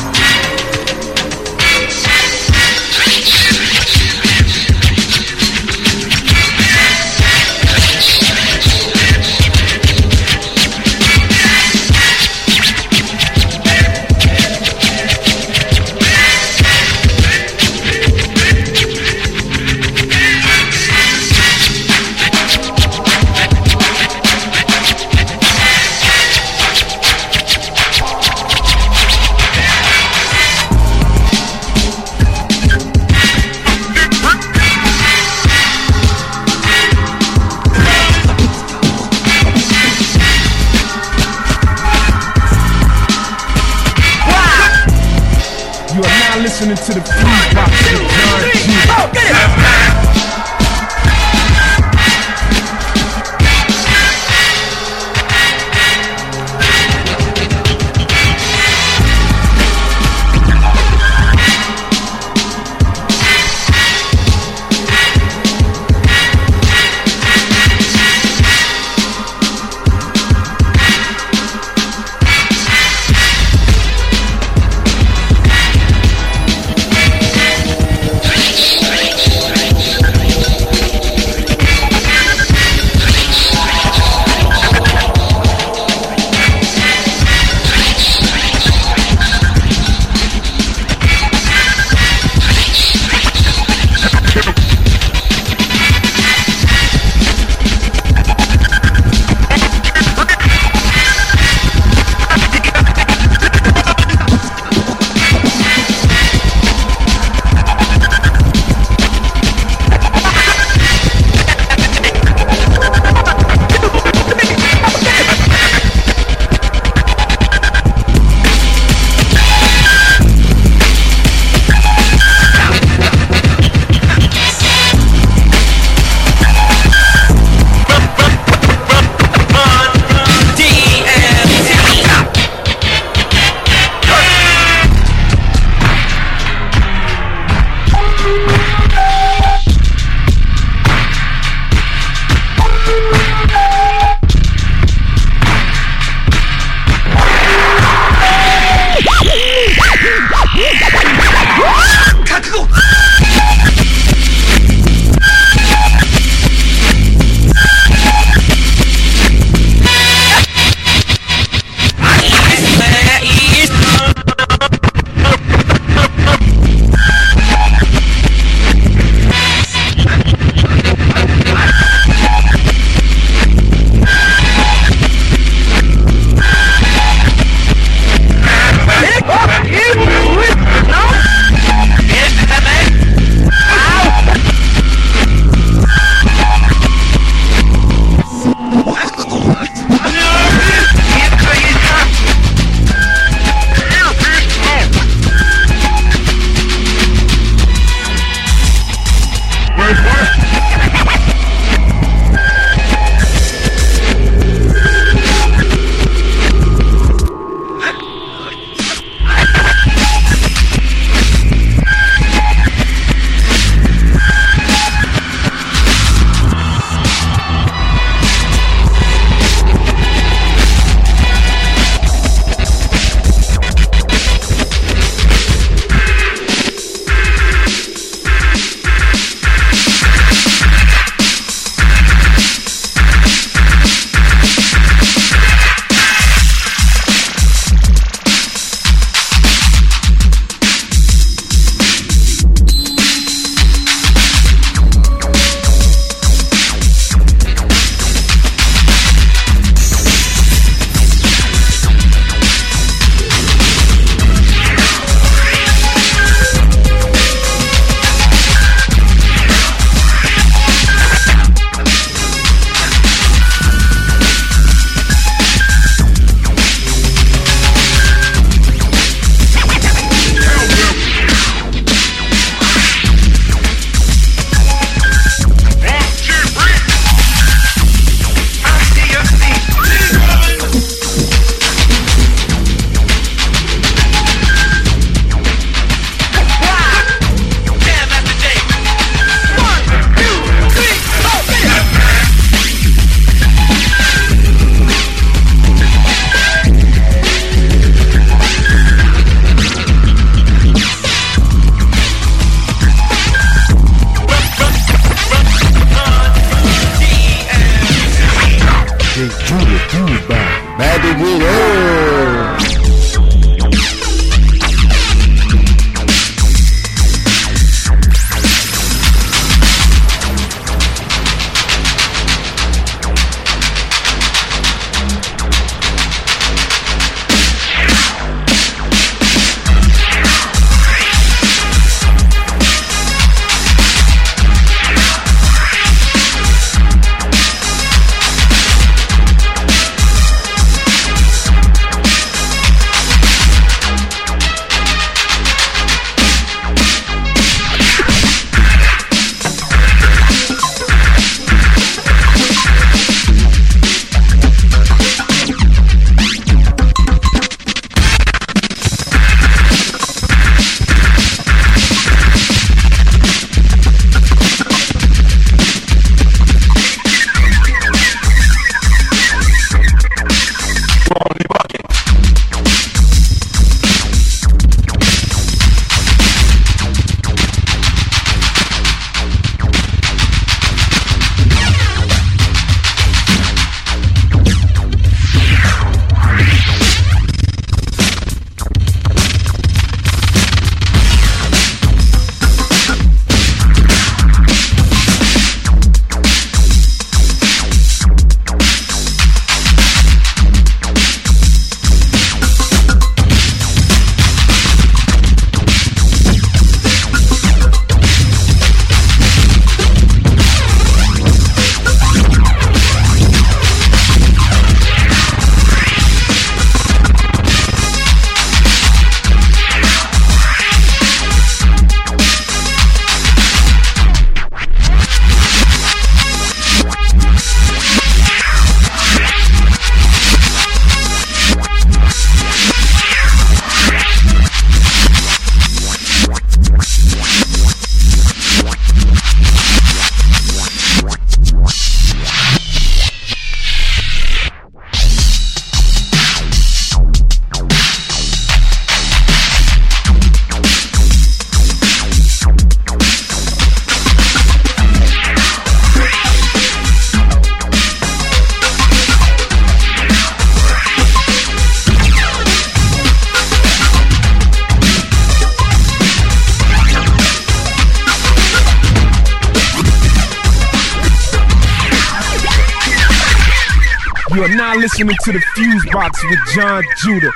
Listening to the Fusebox with Jon Judah.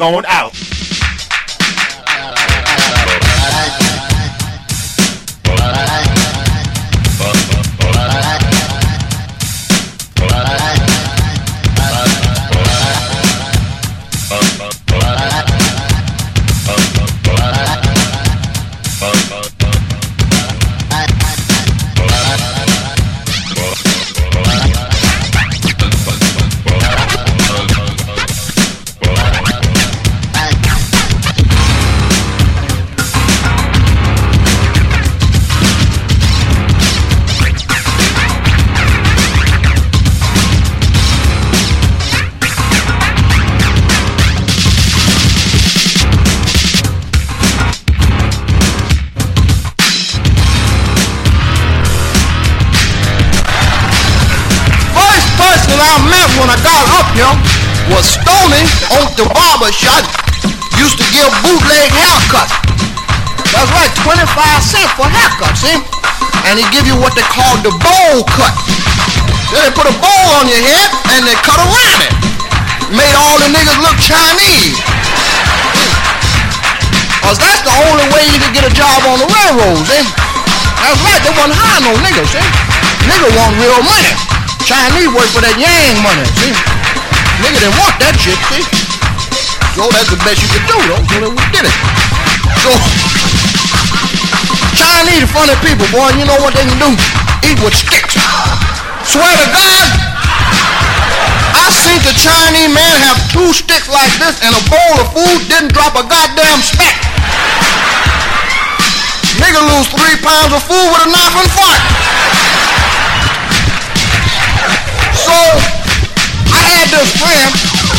On And he give you what they call the bowl cut. Then they put a bowl on your head and they cut around it. Made all the niggas look Chinese. Cause that's the only way you could get a job on the railroads, eh? That's right, they wasn't hiring no niggas, see? Nigga want real money. Chinese work for that yang money, see? Nigga didn't want that shit, see? So that's the best you could do, though, so they did it. So, Chinese are funny people, boy, you know what they can do? Eat with sticks. Swear to God, I seen the Chinese man have two sticks like this and a bowl of food, didn't drop a goddamn speck. Nigga lose three pounds of food with a knife and fork. So, I had this friend.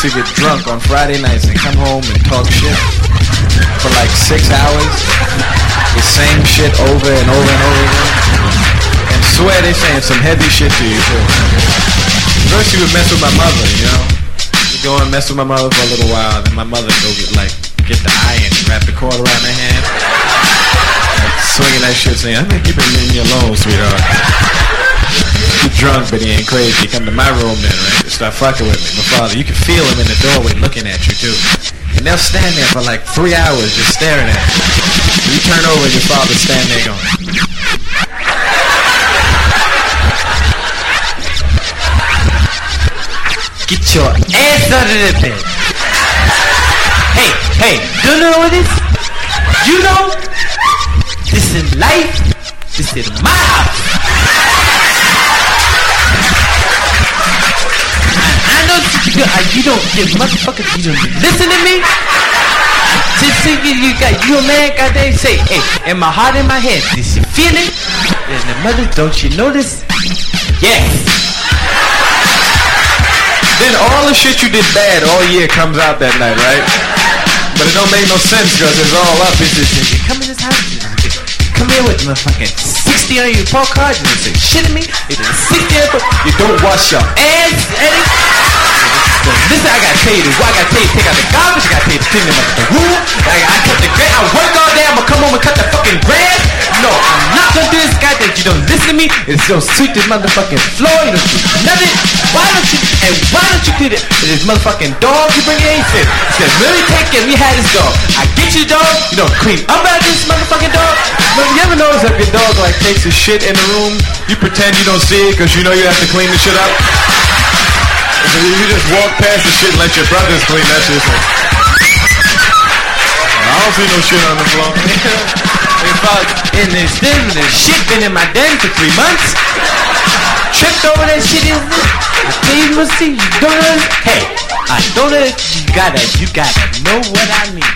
Used to get drunk on Friday nights and come home and talk shit for like six hours. The same shit over and over and over again. And swear they saying some heavy shit to you too. First he would mess with my mother, you know. go and mess with my mother for a little while. Then my mother go get like get the iron, wrap the cord around her hand, like, swinging that shit, saying, "I'm gonna keep it in you alone, sweetheart." Drunk, but he ain't crazy. Come to my room then, right? Start fucking with me. My father, you can feel him in the doorway looking at you too. And they'll stand there for like three hours just staring at you. You turn over and your father's standing there going. Get your ass out of the bed. Hey, hey, you know what this? You know? This is life. This is my house. Know you, you don't, you motherfucker, you don't listen to me. Just think you, you got, you a man, goddamn, say, hey, in my heart, in my head, this you feel it? And the mother, don't you notice? Yes. Then all the shit you did bad all year comes out that night, right? But it don't make no sense because it's all up. It's just, you come in this house, you come here with motherfucking 60 on your report card, and you say, shit me, it is 60 on You don't wash your ass, Eddie. Listen, I gotta tell. Why I got paid to take out the garbage. I tell you to clean them up the room. I, I cut the grass. I work all day. I'm gonna come home and cut the fucking grass. No, I'm not gonna do this. Goddamn, you don't listen to me. It's gonna sweep this motherfucking floor. You don't do nothing. Why don't you? And why don't you clean it? This motherfucking dog you bring in. He said, really take it. We had this dog. I get you dog. You don't clean up after this motherfucking dog. But you ever notice if your dog like takes his shit in the room, you pretend you don't see it because you know you have to clean the shit up. So you just walk past the shit and let your brothers clean that shit. So. I don't see no shit on the floor. If I, and this still the shit been in my den for three months. Tripped over that shit in I tell you what, see, you don't. Hey, I don't know. You gotta, you gotta know what I mean.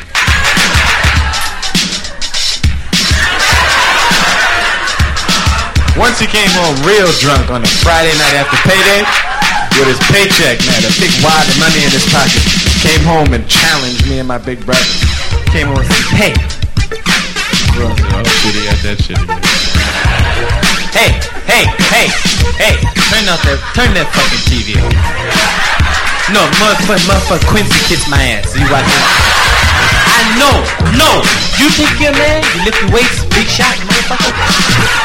Once he came home real drunk on a Friday night after payday, with his paycheck, man, a big wad of money in his pocket, came home and challenged me and my big brother. Came home and said, hey. Bro, that shit again. Hey, hey, hey, hey, turn out that, turn that fucking TV on. No, motherfucker, motherfucker, Quincy kissed my ass. You watch it? I know, no. You think you're a man? You lift your weights, big shot, motherfucker.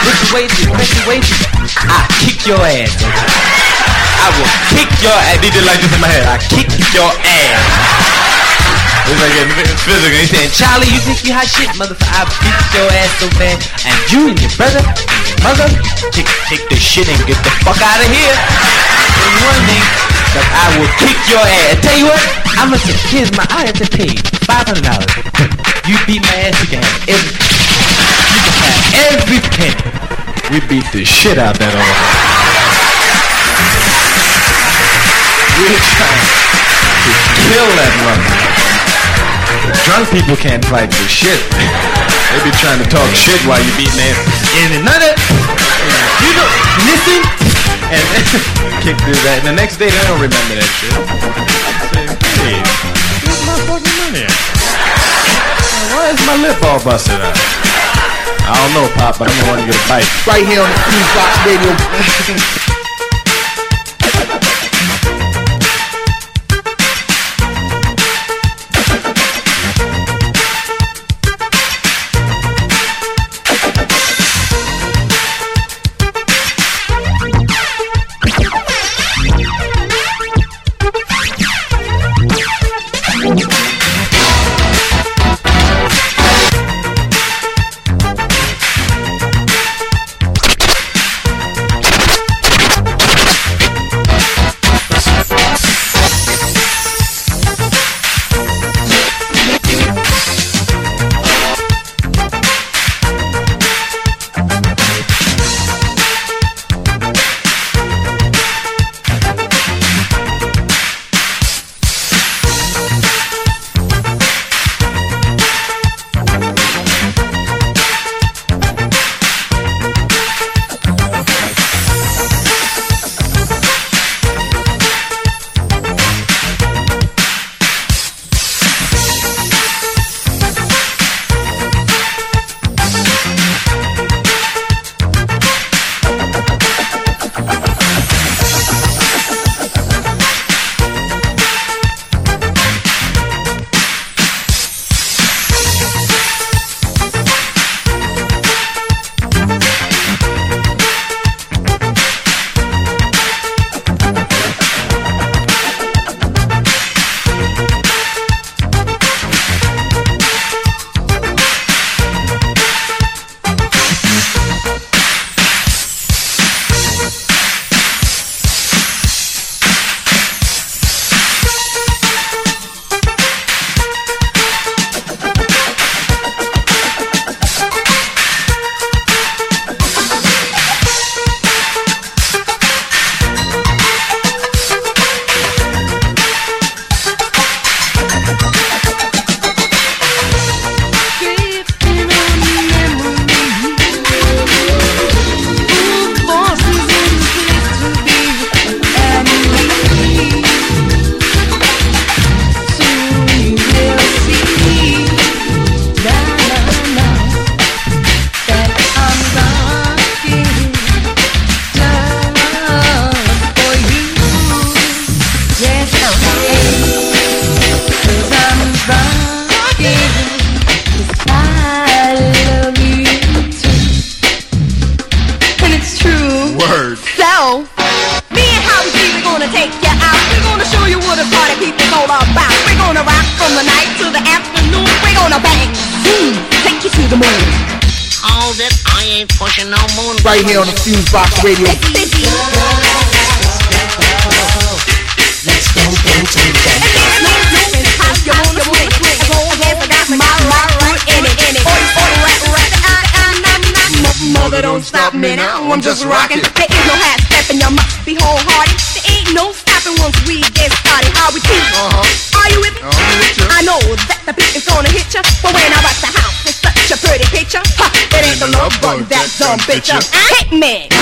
Lift your weights, you press your weights. I kick your ass. I will kick your ass. He did like this in my head. I kick your ass. It's like it's physical. He said, Charlie, you think you hot shit, motherfucker? I beat your ass so bad, and you and your brother mother take take the shit and get the fuck out of here. You one thing, that I will kick your ass. Tell you what, I'm gonna say, here's my, I have to pay five hundred dollars. You beat my ass, you can have every, you can have every penny. We beat the shit out that old. We're trying to kill that mother. Drunk people can't fight for shit. They be trying to talk shit while you beating their and another. You don't listen and kick through that. And the next day they don't remember that shit. Say, hey, where's my fucking money at? Why is my lip all busted out? I don't know, Pop, but I'm the one to get a bite. Right here on the Fusebox Radio. right here on the Fusebox Radio. Let's go, go Mother, don't stop me now. I'm just rocking. on, bitch. Hit me.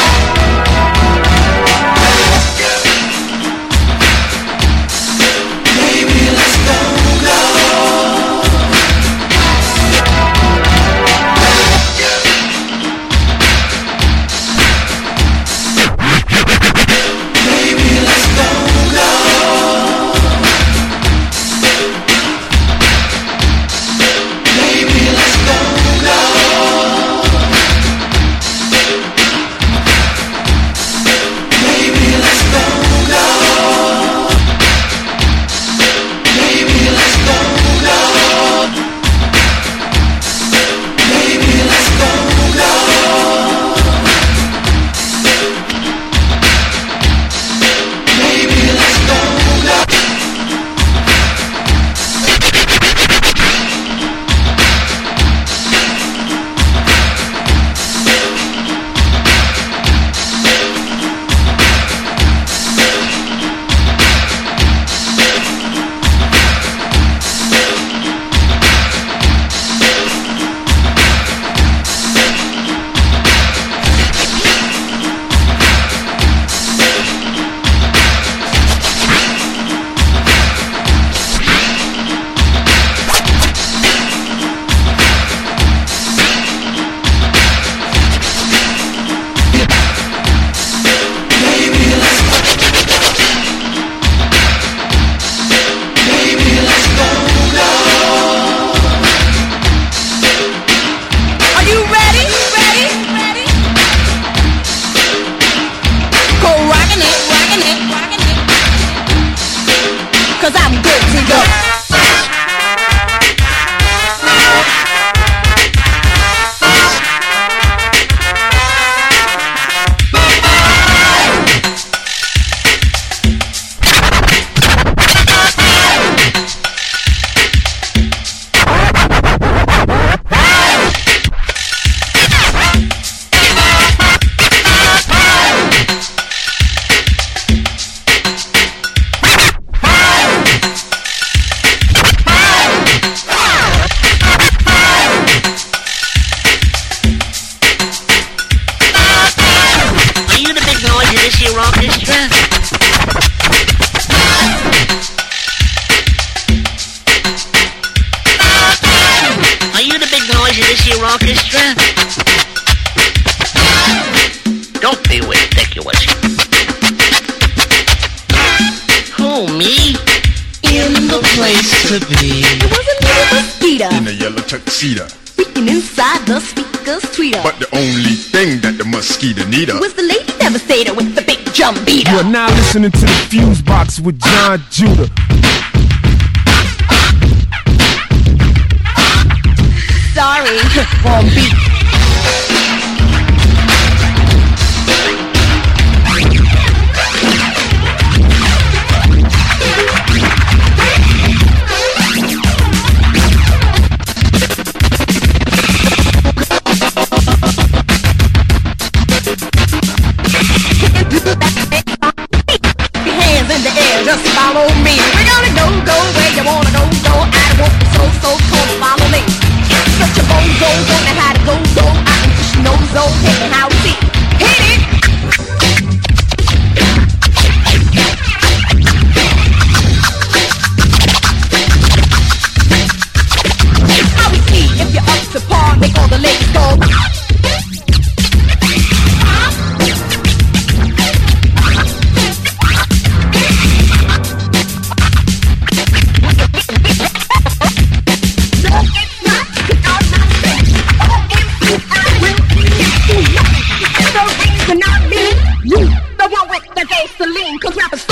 That goes to Lean, cause rappers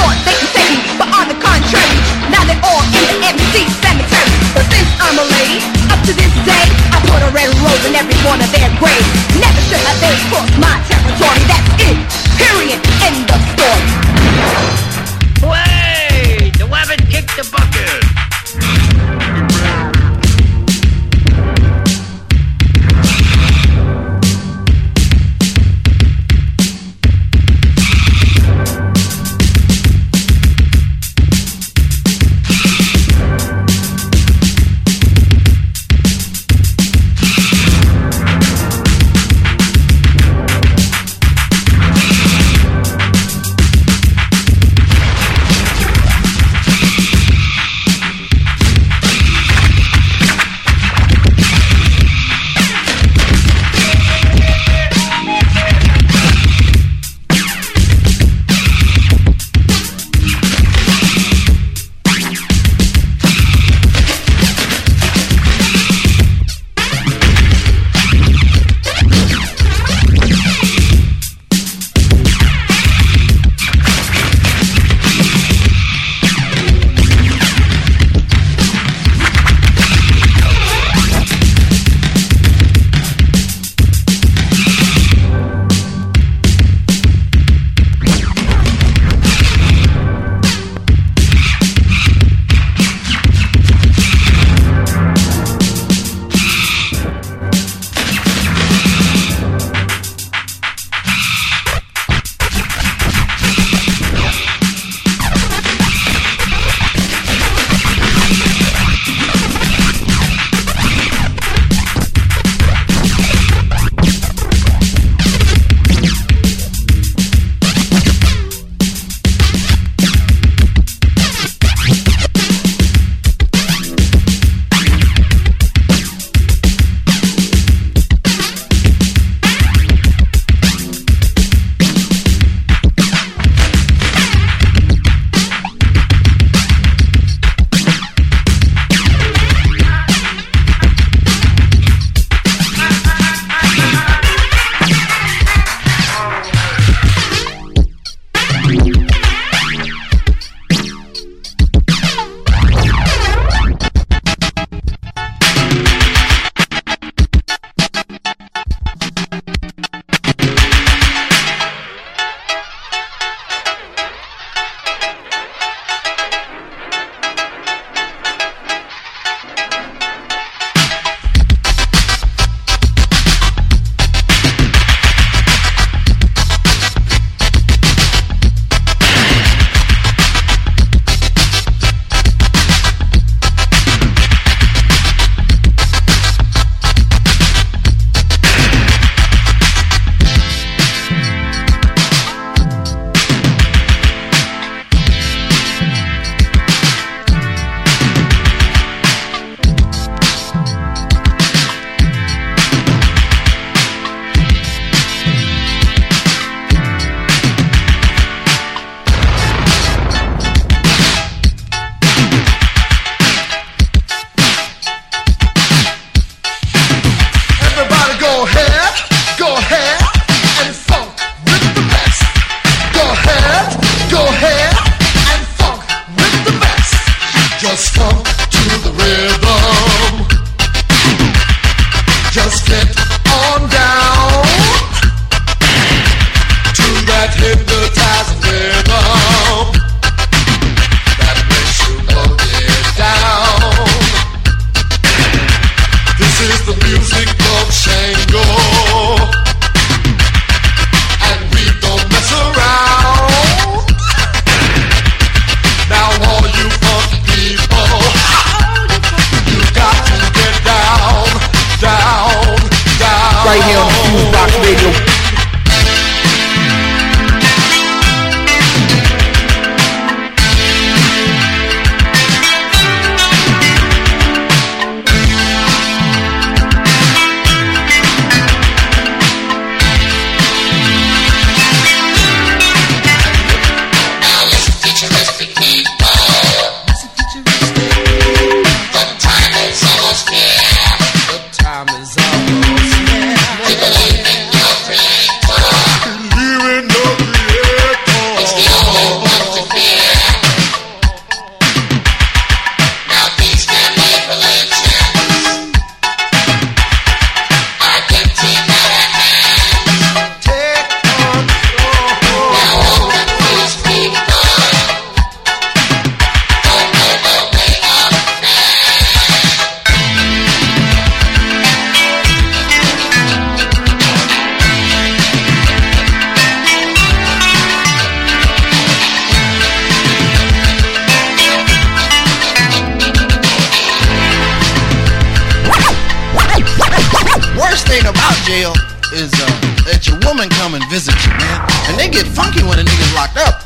jail is uh, that your woman come and visit you, man. And they get funky when a nigga's locked up.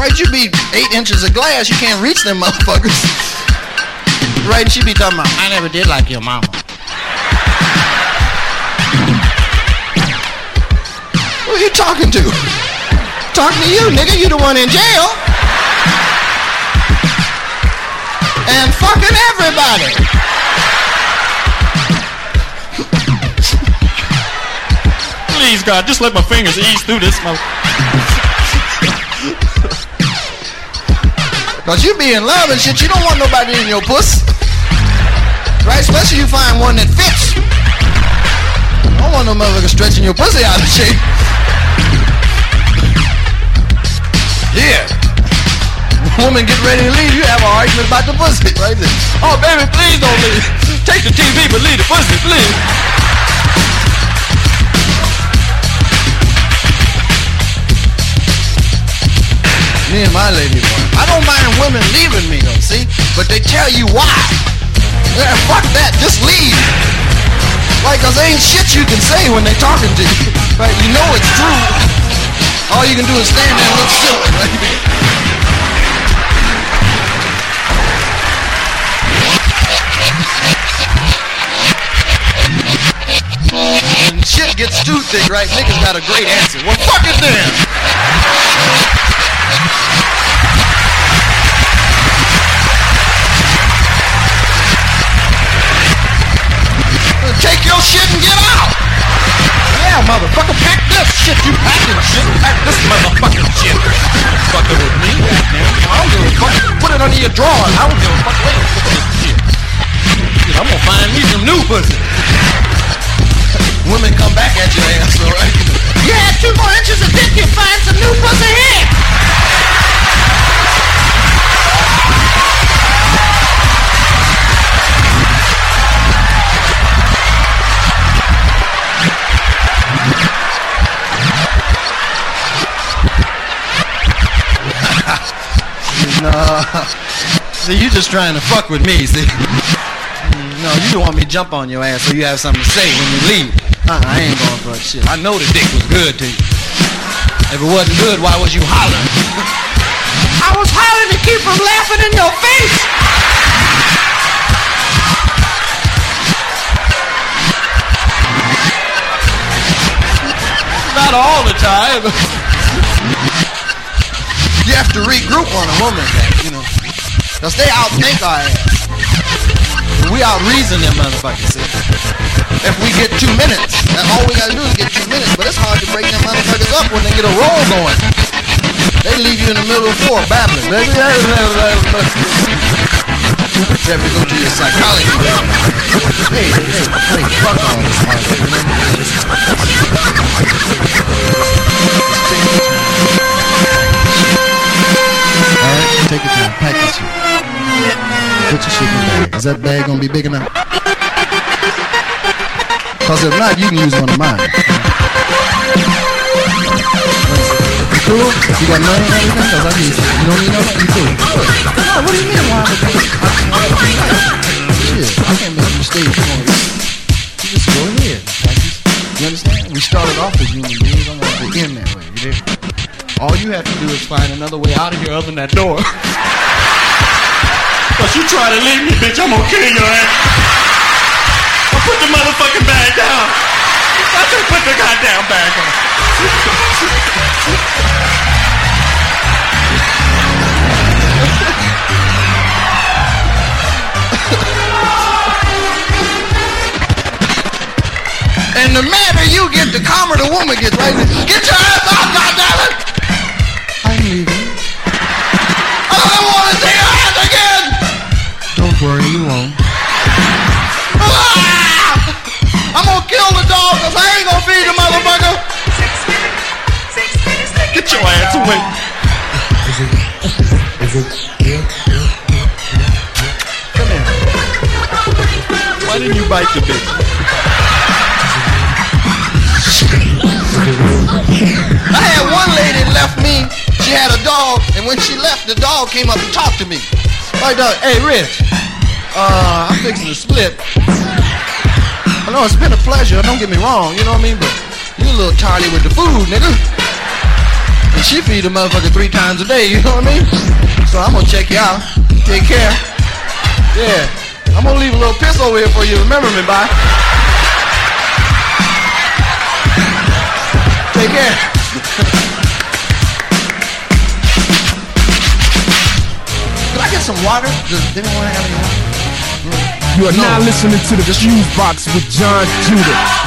Right, you be eight inches of glass, you can't reach them motherfuckers. Right, she be talking about, I never did like your mama. Who you talking to? Talking to you, nigga. You the one in jail. And fucking everybody. Please, God, just let my fingers ease through this. Cause you be in love and shit, you don't want nobody in your puss. Right? Especially if you find one that fits. I don't want no motherfucker stretching your pussy out of shape. Yeah. Woman get ready to leave, you have an argument about the pussy, right there. Oh, baby, please don't leave. Take the TV, but leave the pussy, please. Me and my. I don't mind women leaving me though, see? But they tell you why. Yeah, fuck that, just leave. Like, cause there ain't shit you can say when they talking to you. Right? You know it's true. All you can do is stand there and look silly? When shit gets too thick, right? Niggas got a great answer. Well, fuck it then. Take your shit and get out. Yeah, motherfucker, pack this shit. You packing shit. Pack this motherfucking shit. Fucking with me, goddamn. I don't give a fuck. Put it under your drawers. I don't give a fuck. Wait, this shit. Shit, I'm gonna find me some new pussy. Women come back at your ass, alright? You had two more inches of dick, you find some new pussy here. No. See, you just trying to fuck with me, see? No, you don't want me to jump on your ass so you have something to say when you leave. Uh, I ain't going for shit. I know the dick was good to you. If it wasn't good, why was you hollering? I was hollering to keep from laughing in your face. Not all the time. you have to regroup on a woman, you know. Cause they outthink our ass. We out reason them motherfuckers, see. If we get two minutes, and all we gotta do is get two minutes, but it's hard to break them motherfuckers up when they get a roll going. They leave you in the middle of the floor babbling. Have to go to your psychology. Hey, hey, hey, fuck all this Alright, take your time. Pack your shit. Put your shit in the bag. Is that bag gonna be big enough? Cause if not, you can use one of mine. You cool? You got money and everything? Cause I need some. You don't need no money? You cool? No, oh, what do you mean? Why would you? Shit, I can't make a mistake. Come on. You just go ahead. You understand? We started off as human beings. I'm gonna end that way. You did. All you have to do is find another way out of here other than that door. Cause you try to leave me, bitch, I'm gonna kill your ass. I put the motherfucking bag down. I said put the goddamn bag on. And the madder you get, the calmer the woman gets, right? Get your ass out, goddammit! Leaving. I don't want to see your ass again! Don't worry, you won't. Ah! I'm gonna kill the dog because I ain't gonna feed the motherfucker! Get your ass away. Come here. Why didn't you bite the bitch? I had one lady left me. She had a dog, and when she left, the dog came up and talked to me. My dog. Uh, hey, Rich. Uh, I'm fixing to split. I know it's been a pleasure. Don't get me wrong. You know what I mean? But you a little tardy with the food, nigga. And she feed a motherfucker three times a day. You know what I mean? So I'm gonna check you out. Take care. Yeah. I'm gonna leave a little piss over here for you. Remember me, bye. Take care. get some water? Does anyone have any water? You are not now listening to the Fusebox with Jon Judah.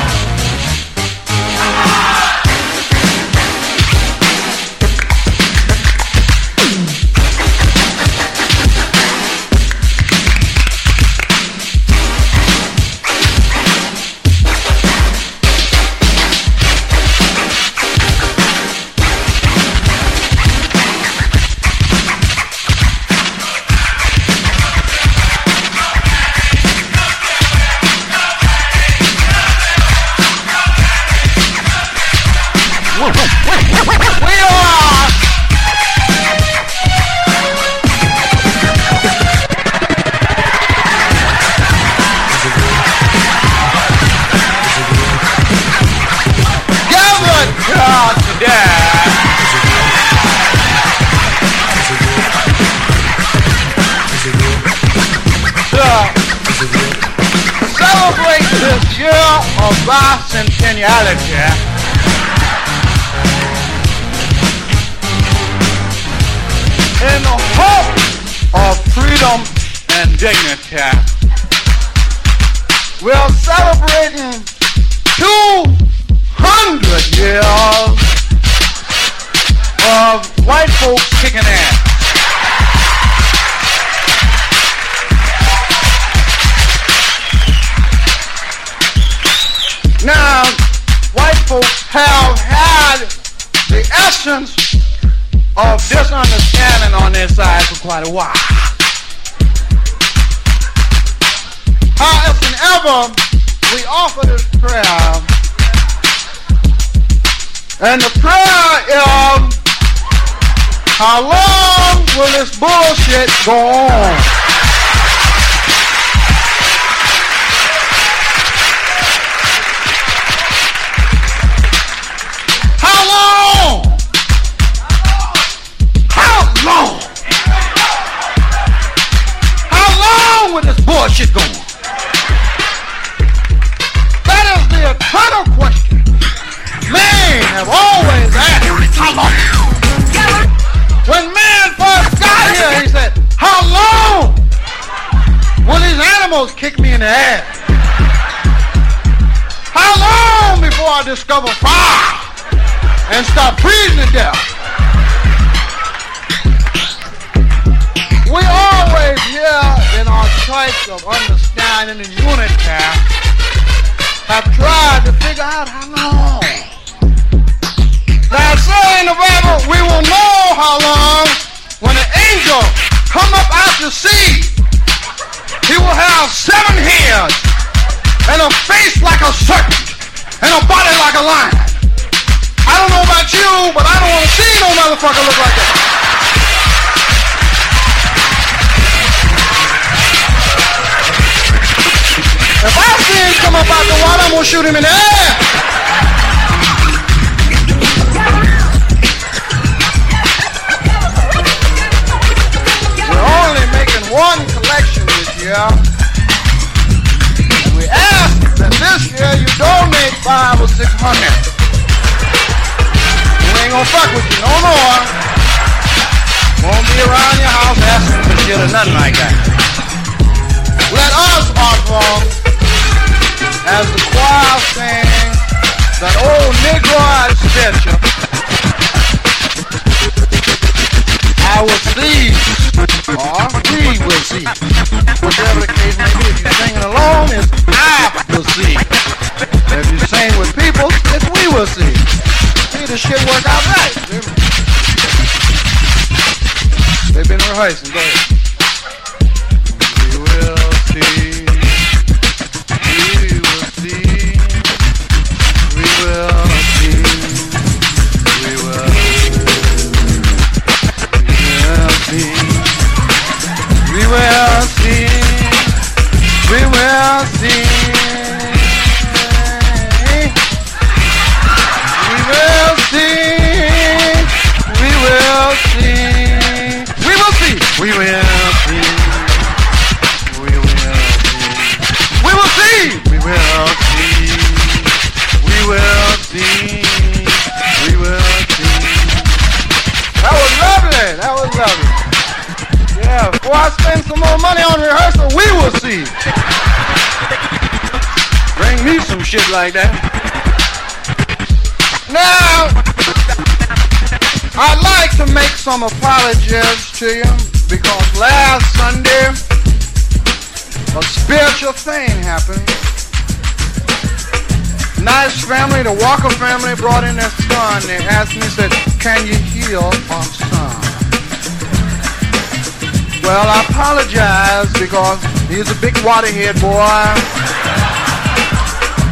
He's a big waterhead boy.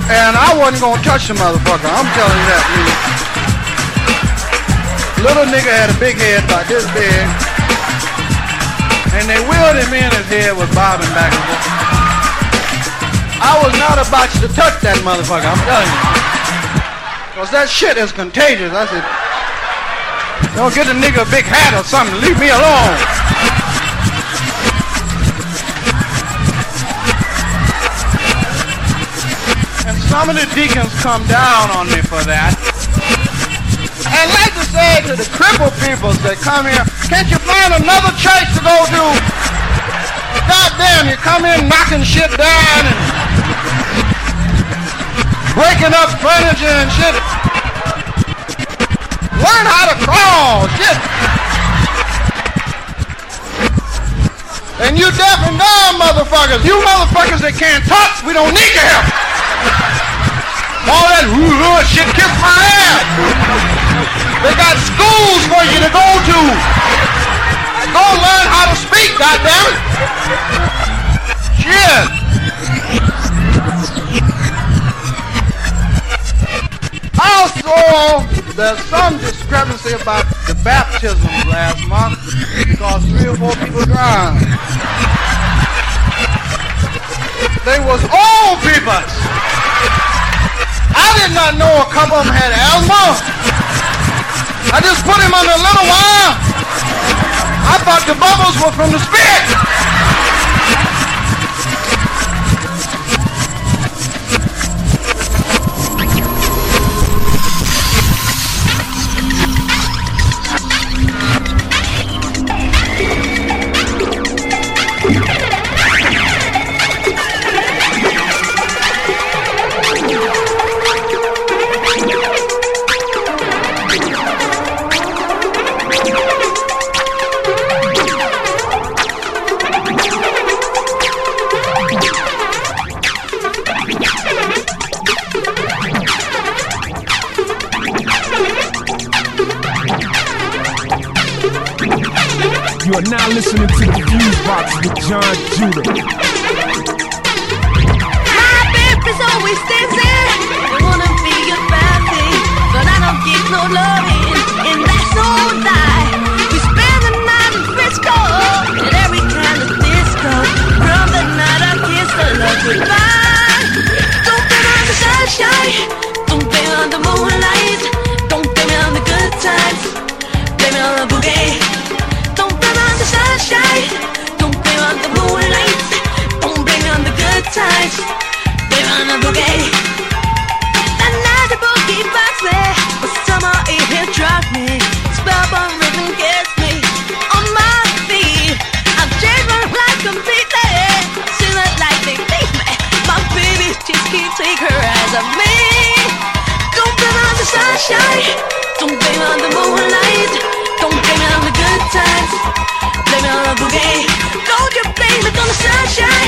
And I wasn't gonna touch the motherfucker. I'm telling you that, please. Little nigga had a big head about this big. And they wheeled him in his head was bobbing back and forth. I was not about to touch that motherfucker, I'm telling you. Cause that shit is contagious. I said, don't get a nigga a big hat or something. Leave me alone. Some of the deacons come down on me for that. And like to say to the crippled people that come here, can't you find another church to go to? God damn, you come in knocking shit down and breaking up furniture and shit. Learn how to crawl, shit. And you deaf and dumb motherfuckers. You motherfuckers that can't talk, we don't need your help. All that woo shit kiss my ass. They got schools for you to go to. Go learn how to speak, goddammit. Shit. Also, there's some discrepancy about the baptism last month because three or four people drowned. They was old people. I did not know a couple of them had asthma. I just put him under a little while. I thought the bubbles were from the spit. You are now listening to the Fusebox with Jon Judah. My baby's always dancing. I wanna be a family, but I don't get no loving, and that's lie. We spend the night in Frisco at every kind of disco. From the night I kiss the love goodbye. Don't me on the sunshine. Times. Blame me boogie. Spellbound me on my feet. I've changed completely. Seems like. My baby just can't take her eyes off me. Don't blame on the sunshine. Don't blame on the moonlight. Don't blame on the good times. Blame it on the bouquet. Don't you blame it on the sunshine.